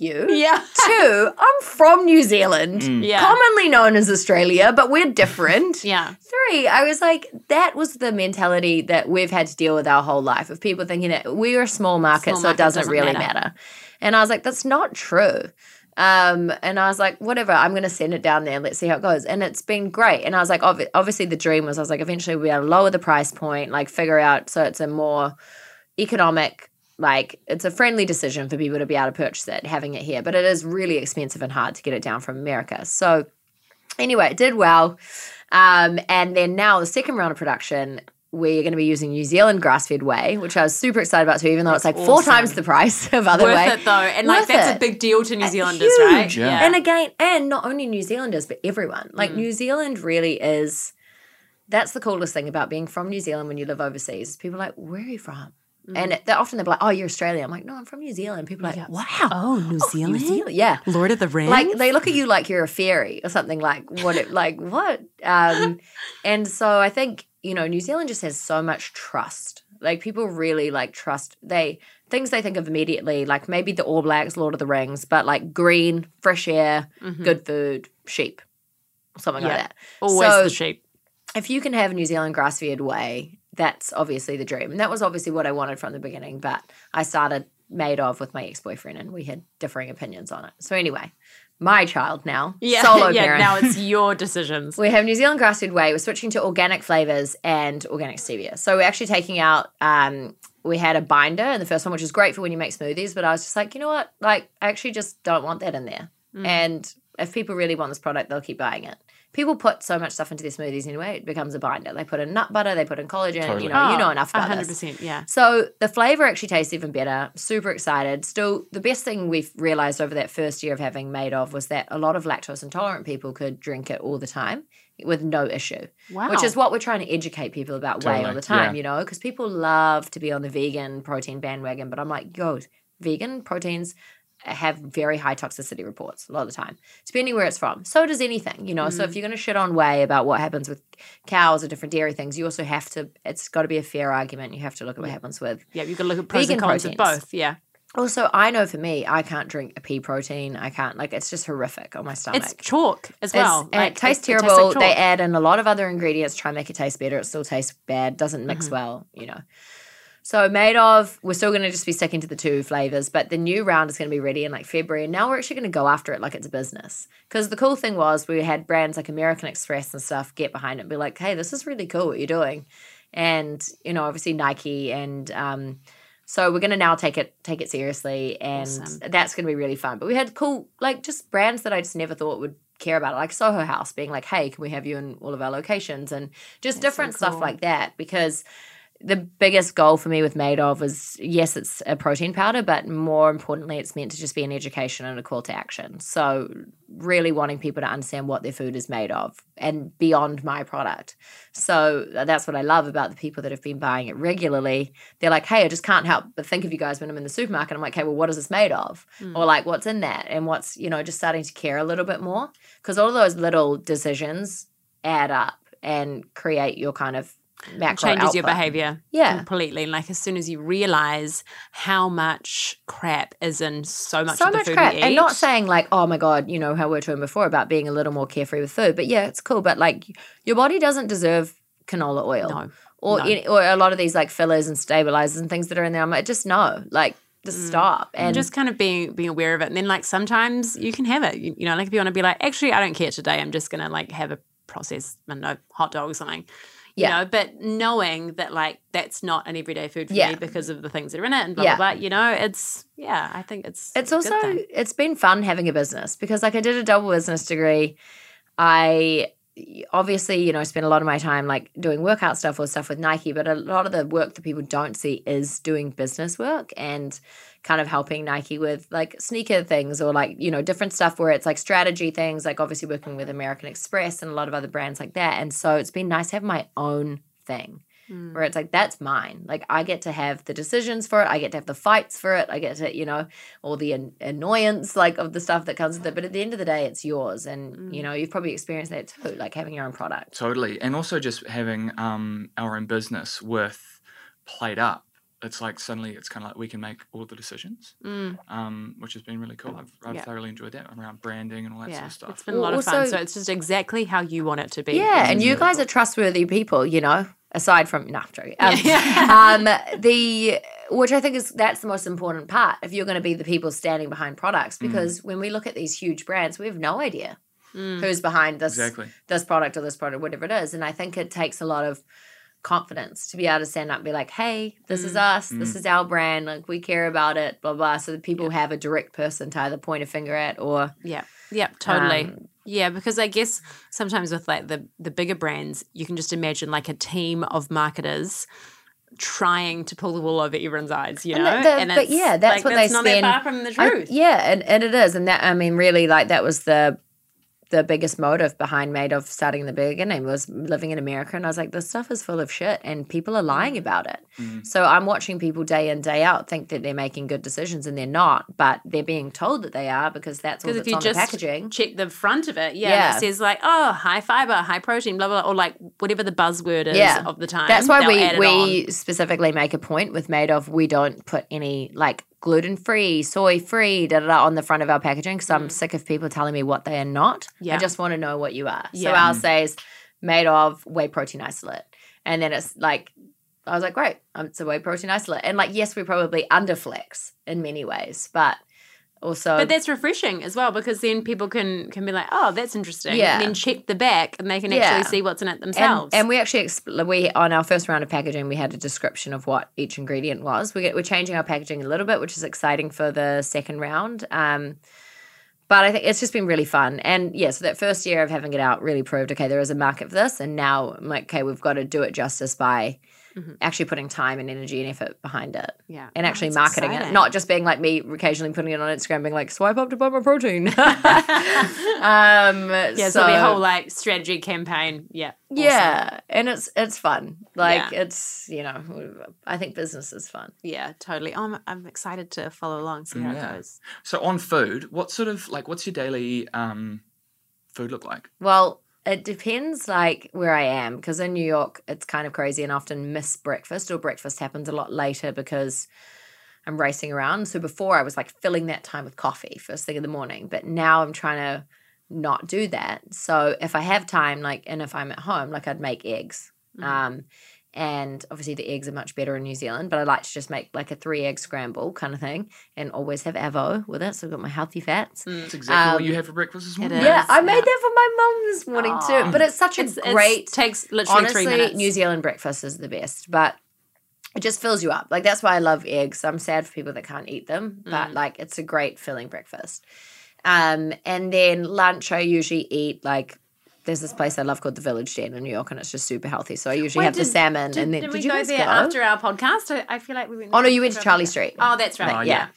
you. yeah. Two, I'm from New Zealand, Yeah. commonly known as Australia, but we're different. [laughs] Yeah. Three, I was like, that was the mentality that we've had to deal with our whole life of people thinking that we're a small market, Small so market it doesn't, doesn't really matter. matter. And I was like, that's not true. Um, and I was like, whatever, I'm going to send it down there and let's see how it goes. And it's been great. And I was like, obvi- obviously, the dream was I was like, eventually we'll be able to lower the price point, like figure out so it's a more economic, like it's a friendly decision for people to be able to purchase it, having it here. But it is really expensive and hard to get it down from America. So anyway, it did well. Um, and then now the second round of production, we're going to be using New Zealand grass fed whey, which I was super excited about too, even though it's like four times the price of other Worth whey. it though. And like that's it. a big deal to New Zealanders, Huge. right? Yeah. And again, and not only New Zealanders, but everyone. Mm. Like New Zealand really is that's the coolest thing about being from New Zealand when you live overseas. People are like, where are you from? Mm. And they're often they're like, oh, you're Australian. I'm like, no, I'm from New Zealand. People are like, wow. Oh, New Zealand? New Zealand, yeah. Lord of the Rings. Like they look at you like you're a fairy or something like what it like what um [laughs] and so I think you know New Zealand just has so much trust like people really like trust they things they think of immediately like maybe the All Blacks Lord of the Rings but like green fresh air Mhm. good food sheep something like that Always so- the sheep. if you can have a New Zealand grass fed whey, that's obviously the dream. And that was obviously what I wanted from the beginning. But I started made of with my ex boyfriend and we had differing opinions on it. So, anyway, my child now, Yeah, [laughs] solo yeah. parent. Now it's [laughs] your decisions. we have New Zealand grass fed whey. We're switching to organic flavors and organic stevia. So, we're actually taking out, um, we had a binder in the first one, which is great for when you make smoothies. But I was just like, you know what? Like, I actually just don't want that in there. Mm. And if people really want this product, they'll keep buying it. People put so much stuff into their smoothies anyway; it becomes a binder. They put in nut butter, they put in collagen. Totally. You know, you know Oh, enough about hundred this. percent. Yeah. So the flavor actually tastes even better. Super excited. Still, the best thing we've realized over that first year of having made of was that a lot of lactose intolerant people could drink it all the time with no issue. Wow. Which is what we're trying to educate people about whey all the time, yeah. you know, because people love to be on the vegan protein bandwagon. But I'm like, yo, vegan proteins have very high toxicity reports a lot of the time, depending where it's from. So does anything, you know. So Mm. if you're going to shit on whey about what happens with cows or different dairy things, you also have to, it's got to be a fair argument. You have to look at what happens with yeah, you've got to look at pros Vegan and cons of proteins. both. Yeah. also, I know for me, I can't drink a pea protein. I can't like it's just horrific on my stomach. It's chalk as It's- well. and Like, it tastes like terrible. they chalk. add in a lot of other ingredients, try and make it taste better. It still tastes bad. Doesn't mix Mm-hmm. well. You know. So made of, we're still going to just be sticking to the two flavors, but the new round is going to be ready in like February. And now we're actually going to go after it like it's a business. Because the cool thing was we had brands like American Express and stuff get behind it and be like, hey, this is really cool what you're doing. And, you know, obviously Nike and um, so we're gonna now take it take it seriously and Awesome. that's gonna be really fun. But we had cool like just brands that I just never thought would care about it, like Soho House being like, hey, can we have you in all of our locations and just That's so different stuff like that because the biggest goal for me with Made of is yes, it's a protein powder, but more importantly, it's meant to just be an education and a call to action. So, really wanting people to understand what their food is made of and beyond my product. So, that's what I love about the people that have been buying it regularly. They're like, hey, I just can't help but think of you guys when I'm in the supermarket. I'm like, hey, well, what is this made of? Hmm. Or like, what's in that? And what's, you know, just starting to care a little bit more. Because all of those little decisions add up and create your kind of macro changes your behavior Yeah. completely. Like as soon as you realize how much crap is in so much so of the much food crap we eat. and not saying like oh my god you know how we we're talking before about being a little more carefree with food but yeah it's cool but like your body doesn't deserve canola oil No. or no. any- or a lot of these like fillers and stabilizers and things that are in there i'm like just no like just mm. stop and and just kind of being being aware of it. And then like sometimes you can have it. You, you know, like if you want to be like, actually, I don't care today. I'm just gonna like have a processed, I know, hot dog or something. You Yeah. know, but knowing that like that's not an everyday food for Yeah. me because of the things that are in it and blah Yeah. blah blah. You know, it's yeah, I think it's it's also it's been fun having a business because like I did a double business degree. I obviously, you know, spend a lot of my time like doing workout stuff or stuff with Nike, but a lot of the work that people don't see is doing business work and kind of helping Nike with like sneaker things or like, you know, different stuff where it's like strategy things, like obviously working with American Express and a lot of other brands like that. And so it's been nice to have my own thing Mm. where it's like that's mine like i get to have the decisions for it i get to have the fights for it i get to you know all the an- annoyance like of the stuff that comes with it but at the end of the day it's yours and you know you've probably experienced that too like having your own product Totally. And also just having um, our own business with Played Up. It's like suddenly it's kind of like we can make all the decisions, Mm, um, which has been really cool. I've, I've Yeah. thoroughly enjoyed that around branding and all that yeah, sort of stuff. it's been a lot Well, of fun. So it's just exactly how you want it to be. yeah and you really guys cool. are trustworthy people you know aside from no I'm. Um, Yeah. [laughs] um the which i think is that's the most important part if you're going to be the people standing behind products because when we look at these huge brands we have no idea Mm. who's behind this Exactly. this product or this product, whatever it is. And I think it takes a lot of confidence to be able to stand up and be like, hey, this is us, this is our brand, like we care about it, blah, blah. So that people have a direct person to either point a finger at or Yeah. Yeah, totally. Um, yeah, because I guess sometimes with like the the bigger brands, you can just imagine like a team of marketers trying to pull the wool over everyone's eyes, you know? the- the- and but yeah, that's like, what that's they not spend- that far from the I- truth. yeah, and, and it is. And that I mean, really like that was the the biggest motive behind Made of starting the the beginning was living in America. And I was like, this stuff is full of shit and people are lying mm. about it. Mm. So I'm watching people day in, day out think that they're making good decisions and they're not, but they're being told that they are because that's all Because that's if you on just the packaging. check the front of it, yeah, Yeah. it says like, oh, high fiber, high protein, blah blah, blah or like whatever the buzzword is Yeah. of the time. That's why they'll add it we on. we specifically make a point with Made of we don't put any like gluten free, soy free, da da da on the front of our packaging because I'm sick of people telling me what they are not. Mm. Yeah. I just want to know what you are. So Yeah. ours says made of whey protein isolate, and then it's like. I was like, great, um, it's a whey protein isolate. And like, yes, we probably underflex in many ways, but also, But that's refreshing as well because then people can can be like, oh, that's interesting. Yeah. And then check the back and they can Yeah. actually see what's in it and, themselves. and we actually expl- we on our first round of packaging we had a description of what each ingredient was we get, we're changing our packaging a little bit which is exciting for the second round um, but I think it's just been really fun. And yeah, so that first year of having it out really proved okay, there is a market for this. And now I'm like, okay, we've got to do it justice by actually putting time and energy and effort behind it. Yeah. And Oh, actually that's marketing it, not just being like me occasionally putting it on Instagram, being like, swipe up to buy my protein. [laughs] [laughs] um, yeah, so, so there'll be a whole like strategy campaign. Yeah. awesome. yeah, and it's it's fun. Like Yeah. it's you know, I think business is fun. Yeah, totally. Oh, I'm, I'm excited to follow along, see how Yeah. it goes. So on food, what sort of like what's your daily um, food look like? Well, it depends like where I am because in New York it's kind of crazy and often miss breakfast or breakfast happens a lot later because I'm racing around. So before I was like filling that time with coffee first thing in the morning, but now I'm trying to not do that. So if I have time, like, and if I'm at home, like I'd make eggs. Um, and obviously the eggs are much better in New Zealand, but I like to just make like a three egg scramble kind of thing and always have avo with it. So I've got my healthy fats. That's exactly what Um, you had for breakfast this morning. is. Yeah, I made yeah. that for my mum this morning too. But it's such a It's, it's- great takes literally three minutes. New Zealand breakfast is the best, but it just fills you up. Like that's why I love eggs. I'm sad for people that can't eat them, Mm. but like it's a great filling breakfast. Um, and then lunch, I usually eat like there's this place I love called the Village Den in New York, and it's just super healthy. So I usually Wait, have the salmon, Did, and then did did, we you go there go? after our podcast? I, I feel like we went. Oh no, you went to Charlie Street. Oh, that's right. Oh, yeah. yeah.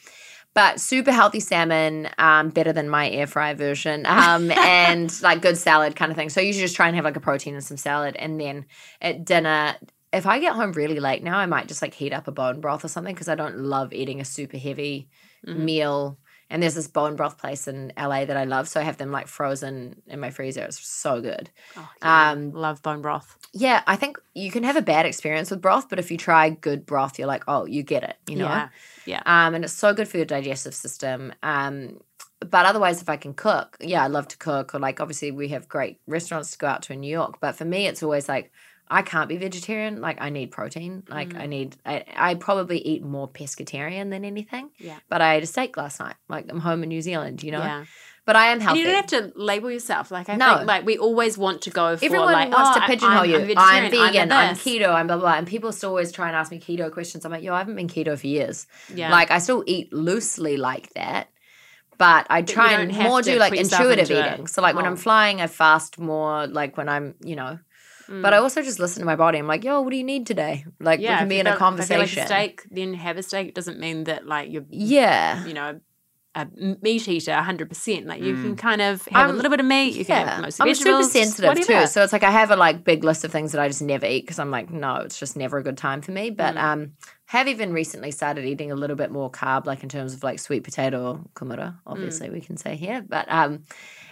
But super healthy salmon, um, better than my air fry version, um, [laughs] and like good salad kind of thing. So you usually just try and have like a protein and some salad, and then at dinner, if I get home really late now, I might just like heat up a bone broth or something because I don't love eating a super heavy meal. And there's this bone broth place in LA that I love, so I have them like frozen in my freezer. It's so good. Oh, yeah. Um, Love bone broth. Yeah, I think you can have a bad experience with broth, but if you try good broth, you're like, oh, you get it, you know. Yeah. Yeah. Um, and it's so good for your digestive system. Um, but otherwise, if I can cook, yeah, I love to cook. Or like, obviously, we have great restaurants to go out to in New York. But for me, it's always like, I can't be vegetarian. Like, I need protein. Like, Mm. I need. I, I probably eat more pescatarian than anything. Yeah. But I ate a steak last night. Like, I'm home in New Zealand, you know. Yeah. But I am And healthy. you don't have to label yourself. Like I No. think like we always want to go for Everyone like wants oh, to pigeonhole I'm, you. I'm, I'm, vegan. I'm, this. keto. I'm blah, blah blah. And people still always try and ask me keto questions. I'm like, yo, I haven't been keto for years. Yeah. Like I still eat loosely like that, but I try don't and more do like intuitive into it. eating. So like when I'm Oh. flying, I fast more. Like when I'm, you know. But I also just listen to my body. I'm like, yo, what do you need today? Like we can be in a feel- if you conversation. Like a steak, then have a steak. It doesn't mean that like you're yeah. you know a meat eater 100%. Like you can kind of have a I'm- little bit of meat. You can Yeah, have most I'm super vegetables. just sensitive too, whatever. so it's like I have a like big list of things that I just never eat because I'm like, no, it's just never a good time for me. Mm. But um, have even recently started eating a little bit more carb, like in terms of like sweet potato or kumara, obviously Mm. we can say here. But um,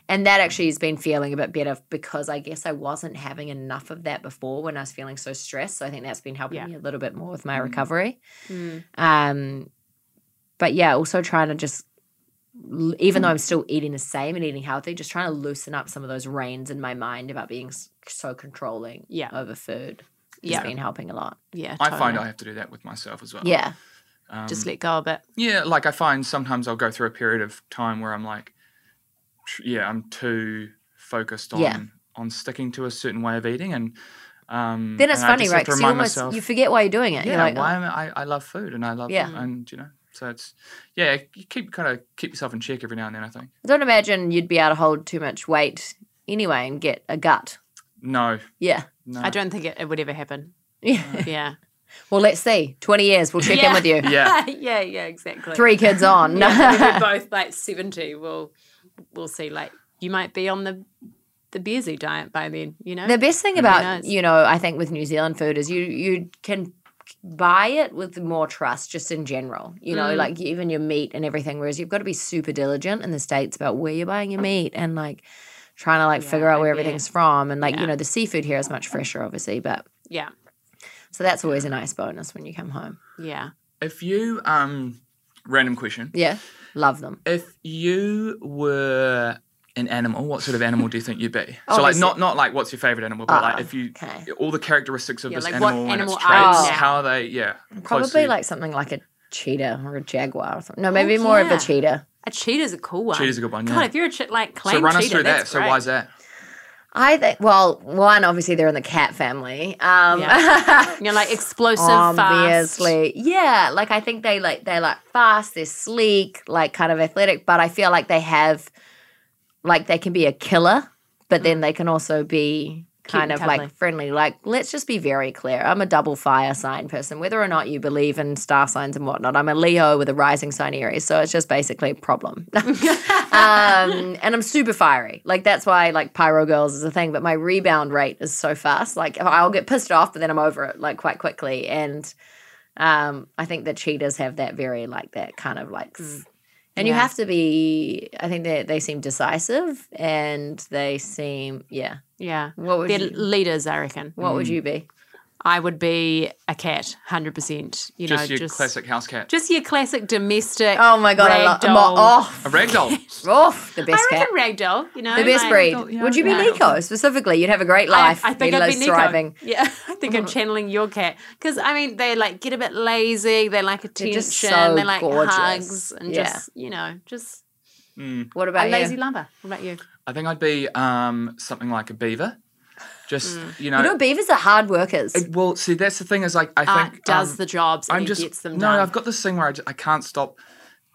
and that actually has been feeling a bit better because I guess I wasn't having enough of that before when I was feeling so stressed. So I think that's been helping Yeah. me a little bit more with my recovery. Mm. Um, but yeah, also trying to just, l- even though I'm still eating the same and eating healthy, just trying to loosen up some of those reins in my mind about being so controlling Yeah. over food. Has Yeah. been helping a lot. Yeah, I find. I have to do that with myself as well. Yeah, Um, just let go a bit. Yeah, like I find sometimes I'll go through a period of time where I'm like, tr- yeah, I'm too focused on Yeah. on sticking to a certain way of eating, and um, then it's and funny, right? Because you almost myself, you forget why you're doing it. yeah, you're like, why oh. am I, I love food and I love Yeah. and you know, so it's yeah, you keep kind of keep yourself in check every now and then. I think I don't imagine you'd be able to hold too much weight anyway and get a gut. no, Yeah, no, I don't think it, it would ever happen. yeah. [laughs] Yeah. well, let's see. Twenty years, we'll check in with you. Yeah, [laughs] yeah, yeah, exactly. Three kids on. Yeah, we're [laughs] both like 70, we'll we'll see like you might be on the the beersy diet by then. You know, The best thing Who about knows? you know, I think with New Zealand food is you you can buy it with more trust just in general. You Mm. know, like even your meat and everything. Whereas you've got to be super diligent in the states about where you're buying your meat and like trying to like figure out where bet. everything's from. And like you know, the seafood here is much fresher, obviously. But yeah, so that's always a nice bonus when you come home. yeah. If you um random question. Yeah, love them. If you were an animal, what sort of animal do you think you'd be? so like not not like what's your favorite animal, but like Ah, if you okay. all the characteristics of Yeah, this like what animal and its traits, are you how are they yeah. Probably closely- like something like a cheetah or a jaguar or something. No, maybe more of yeah. a cheetah. A cheetah's a cool one. Cheetah's a good one, God, yeah. if you're a chit like claim So run us cheetah, through that. that's So great. why is that? I think. Well, one obviously they're in the cat family. Um, Yeah. [laughs] You're like explosive, fast. obviously yeah like i think they like they're like fast they're sleek like kind of athletic but i feel like they have like they can be a killer but then they can also be kind of like friendly. Like let's just be very clear. I'm a double fire sign person. Whether or not you believe in star signs and whatnot i'm a leo with a rising sign aries. So it's just basically a problem. [laughs] Um, and i'm super fiery. Like that's why like pyro girls is a thing. But my rebound rate is so fast. Like i'll get pissed off but then i'm over it like quite quickly. And um, I think the cheetahs have that very like that kind of like, s- and you have to be. I think they they seem decisive and they seem yeah. Yeah. What would They're you, leaders, I reckon. what would mm. you be? I would be a cat, 100%. You Just know, your just classic house cat. Just your classic domestic. Oh my god, I love ragdoll. oh, a ragdoll. [laughs] oh, the best I cat. reckon ragdoll, you know. The best like- breed. yeah, Would you be yeah. Nico specifically? You'd have a great life. I think I'd be Liz Nico. thriving. Yeah, [laughs] I think I'm [laughs] channeling your cat because I mean they like get a bit lazy. They like attention. just so they like gorgeous. hugs and Yeah. just you know just mm. What a about lazy you? lover. What about you? I think I'd be um, something like a beaver. Just you know. You know, beavers are hard workers. it- well, see, that's the thing is like I Art think does um, the jobs and I'm he just gets them done. no. done. I've got this thing where I can't stop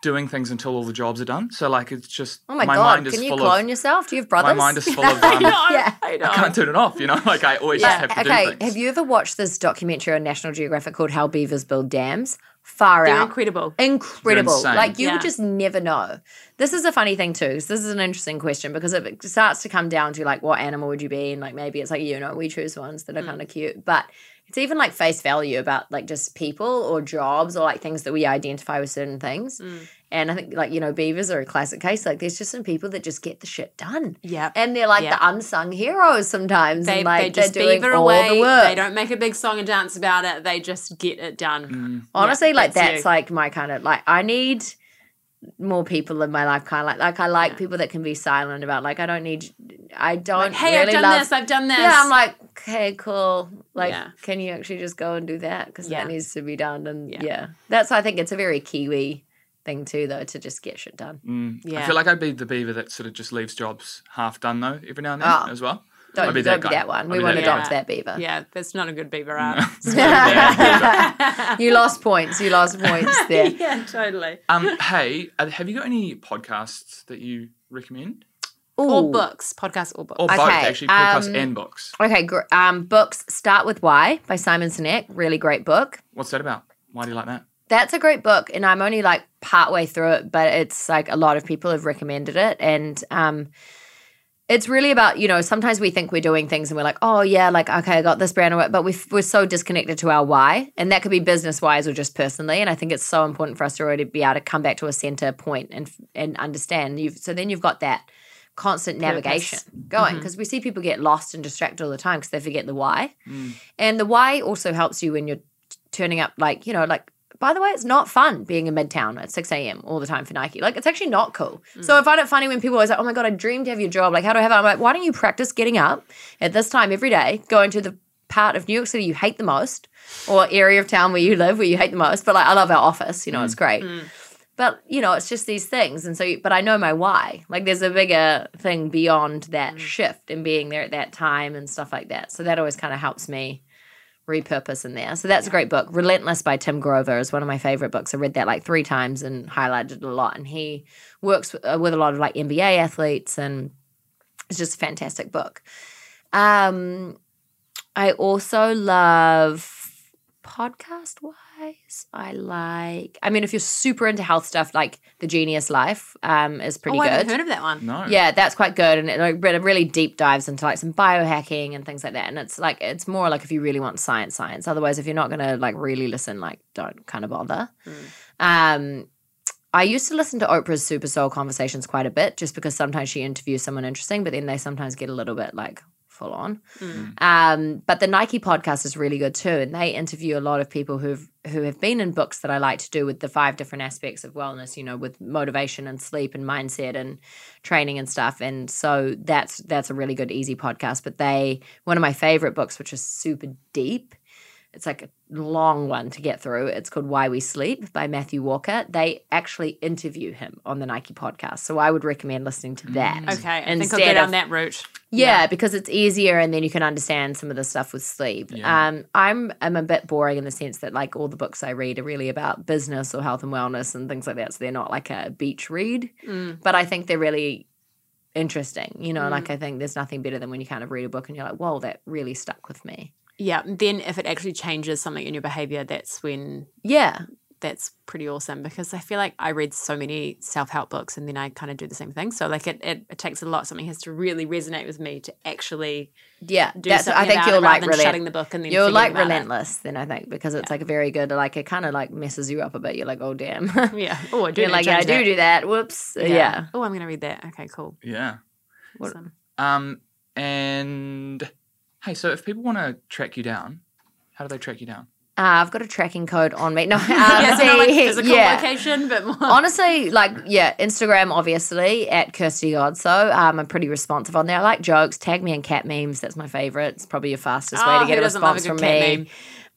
doing things until all the jobs are done. So like it's just oh my, my god, mind is can you full clone of yourself? Do you have brothers? my mind is [laughs] full of um, [laughs] Yeah. I know. I can't turn it off. You know, [laughs] like I always just have to okay, do things. have you ever watched this documentary on National Geographic called How Beavers Build Dams? Far They're out. incredible. Incredible. insane. Like you Yeah. would just never know. This is a funny thing too. this is an interesting question because it starts to come down to like what animal would you be, and like maybe it's like you know we choose ones that are Mm. kind of cute, but it's even like face value about like just people or jobs or like things that we identify with certain things. Mm. And I think like you know beavers are a classic case. Like there's just some people that just get the shit done. Yeah. And they're like Yeah. the unsung heroes sometimes. They, and like they just they're doing beaver all away. the work. They don't make a big song and dance about it. They just get it done. Mm. Honestly, Yeah, like that's that's like my kind of like I need more people in my life kind of like like I like people that can be silent about like I don't need I don't Like, hey, really I've done love, this. I've done this. Yeah, I'm like, okay, cool. Like, Yeah. can you actually just go and do that? Because Yeah. that needs to be done. And yeah. Yeah. that's I think it's a very Kiwi thing too, though, to just get shit done. Mm. I feel like I'd be the beaver that sort of just leaves jobs half done though every now and then Oh. as well. Don't I'd be don't that be that one. I'd We be won't that adopt that beaver. yeah, that's not a good beaver art. [laughs] [laughs] you lost points. You lost points [laughs] there. yeah, totally. Um, hey, uh, have you got any podcasts that you recommend? Or books, podcasts or books. Or both, Okay, actually, podcasts um, and books. Okay, gr- um, books. Start with Why by Simon Sinek. Really great book. What's that about? Why do you like that? That's a great book, and I'm only like partway through it, but it's like a lot of people have recommended it, and um, it's really about you know sometimes we think we're doing things and we're like, oh yeah, like okay, I got this brand, but we we're so disconnected to our why, and that could be business wise or just personally, and I think it's so important for us to really be able to come back to a center point and and understand. You've so then you've got that constant navigation going because we see people get lost and distracted all the time because they forget the why, and the why also helps you when you're turning up like you know like by the way it's not fun being in midtown at 6 a.m all the time for nike. Like it's actually not cool. Mm. So i find it funny when people are always like oh my god i dream to have your job. Like how do i have it? I'm like why don't you practice getting up at this time every day going to the part of new york city you hate the most or area of town where you live where you hate the most but like i love our office you know it's mm. great. Mm. But you know it's just these things. And so but i know my why. Like there's a bigger thing beyond that shift and being there at that time and stuff like that. So that always kind of helps me repurpose in there. So that's a great book. Relentless by tim grover is one of my favorite books. I read that like three times and highlighted it a lot. And he works with, uh, with a lot of like nba athletes and it's just a fantastic book. Um i also love podcast wise, I like. I mean, if you're super into health stuff, like The Genius Life um, is pretty oh, I haven't heard of that one. No. Yeah, that's quite good, and it like, really- really deep dives into like some biohacking and things like that. And it's like it's more like if you really want science, science. Otherwise, if you're not gonna like really listen, like don't kind of bother. Um, I used to listen to Oprah's Super Soul conversations quite a bit, just because sometimes she interviews someone interesting, but then they sometimes get a little bit like full on. Um, but the Nike podcast is really good too, and they interview a lot of people who've who have been in books that I like to do with the five different aspects of wellness. You know, with motivation and sleep and mindset and training and stuff. And so that's that's a really good easy podcast. But they one of my favorite books, which is super deep. It's like a long one to get through. It's called Why We Sleep by Matthew Walker. They actually interview him on the Nike podcast. So I would recommend listening to that. Okay, I think I'll instead go down of- that route. yeah, because it's easier and then you can understand some of the stuff with sleep. Yeah. Um, I'm I'm a bit boring in the sense that like all the books I read are really about business or health and wellness and things like that. So they're not like a beach read. Mm. But I think they're really interesting. You know, like I think there's nothing better than when you kind of read a book and you're like, whoa, that really stuck with me. Yeah. Then if it actually changes something in your behavior, that's when Yeah. that's pretty awesome because I feel like I read so many self help books and then I kind of do the same thing. So like it, it, it takes a lot. Something has to really resonate with me to actually Yeah. do That's something I think about you're it rather like than relent- shutting the book and then You're like about it. relentless then I think because it's like a very good like it kind of like messes you up a bit. You're like, oh damn. [laughs] Yeah. Oh, I do. You're like, yeah, I do that. do that. Whoops. Yeah. Oh, I'm going to read that. Okay, cool. Yeah. Awesome. Um, and hey, so if people want to track you down, how do they track you down? Uh, I've got a tracking code on me. No, um, [laughs] yeah, so like [laughs] physical yeah. location, but more. Honestly, like yeah, Instagram obviously at Kirsty Godso. Um, I'm pretty responsive on there. I like jokes. Tag me in cat memes. That's my favorite. It's probably your fastest way Oh, to get a a response good from me. meme?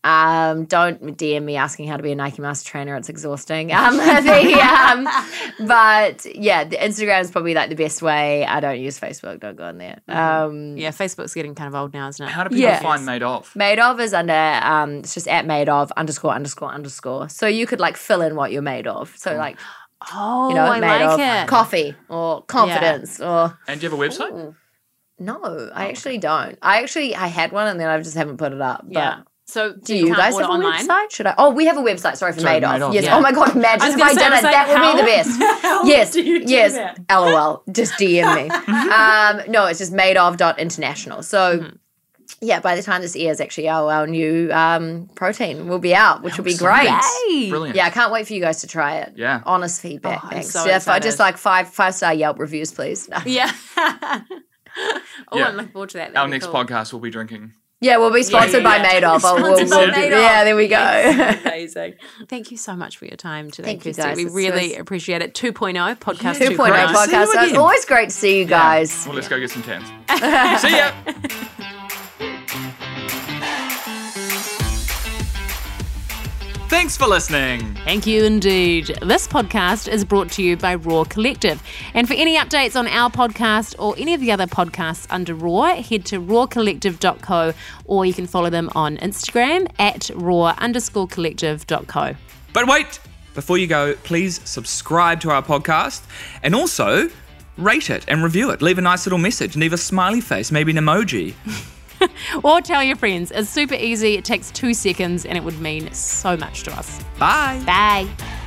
Um, don't DM me asking how to be a Nike Master Trainer. It's exhausting. [laughs] Um, [laughs] the, um, but yeah, the Instagram is probably like the best way. I don't use Facebook. Don't go on there. Um, yeah, Facebook's getting kind of old now, isn't it? How do people Yeah. find Made Of? Made of is under um it's just at made of underscore underscore underscore. So you could like fill in what you're made of. So like oh, you know, I made like of it. coffee or confidence or And do you have a website? no, I actually don't. I actually I had one and then I just haven't put it up. But yeah. So do you, can't guys order have a online? website? Should I? Oh, we have a website. Sorry for Sorry, made, Made of. Of, Yes. yeah. Oh my god, imagine I was if I say, did it. like, that would be the best. [laughs] Yes. do you do yes. that? [laughs] LOL. Just DM me. [laughs] um, no, it's just made of dot international. So. Mm-hmm. Yeah, by the time this airs, actually, our, our new um, protein will be out, which will be great. Yay! Brilliant. Yeah, I can't wait for you guys to try it. Yeah. Honest feedback. Oh, Thanks. so Jeff, I just like five five star Yelp reviews, please. No. Yeah. oh, Yeah. I'm looking forward to that. Our That'd be next cool. podcast will be drinking. Yeah, we'll be sponsored yeah, by yeah. Made of. Oh, we'll- we'll do- Made Of. Yeah, there we go. [laughs] Amazing. Thank you so much for your time today, Thank you, guys. We It's- really it's- appreciate it. 2.0 podcast 2.0 2.0. See podcast. So it's always great to see you guys. Well, let's go get some tans. [laughs] See ya. [laughs] Thanks for listening. Thank you indeed. This podcast is brought to you by Raw Collective. And for any updates on our podcast or any of the other podcasts under Raw, head to rawcollective.co or you can follow them on Instagram at raw underscore collective.co. But wait, before you go, please subscribe to our podcast and also rate it and review it. Leave a nice little message, leave a smiley face, maybe an emoji. [laughs] [laughs] Or tell your friends. It's super easy. It takes two seconds and it would mean so much to us. Bye. Bye.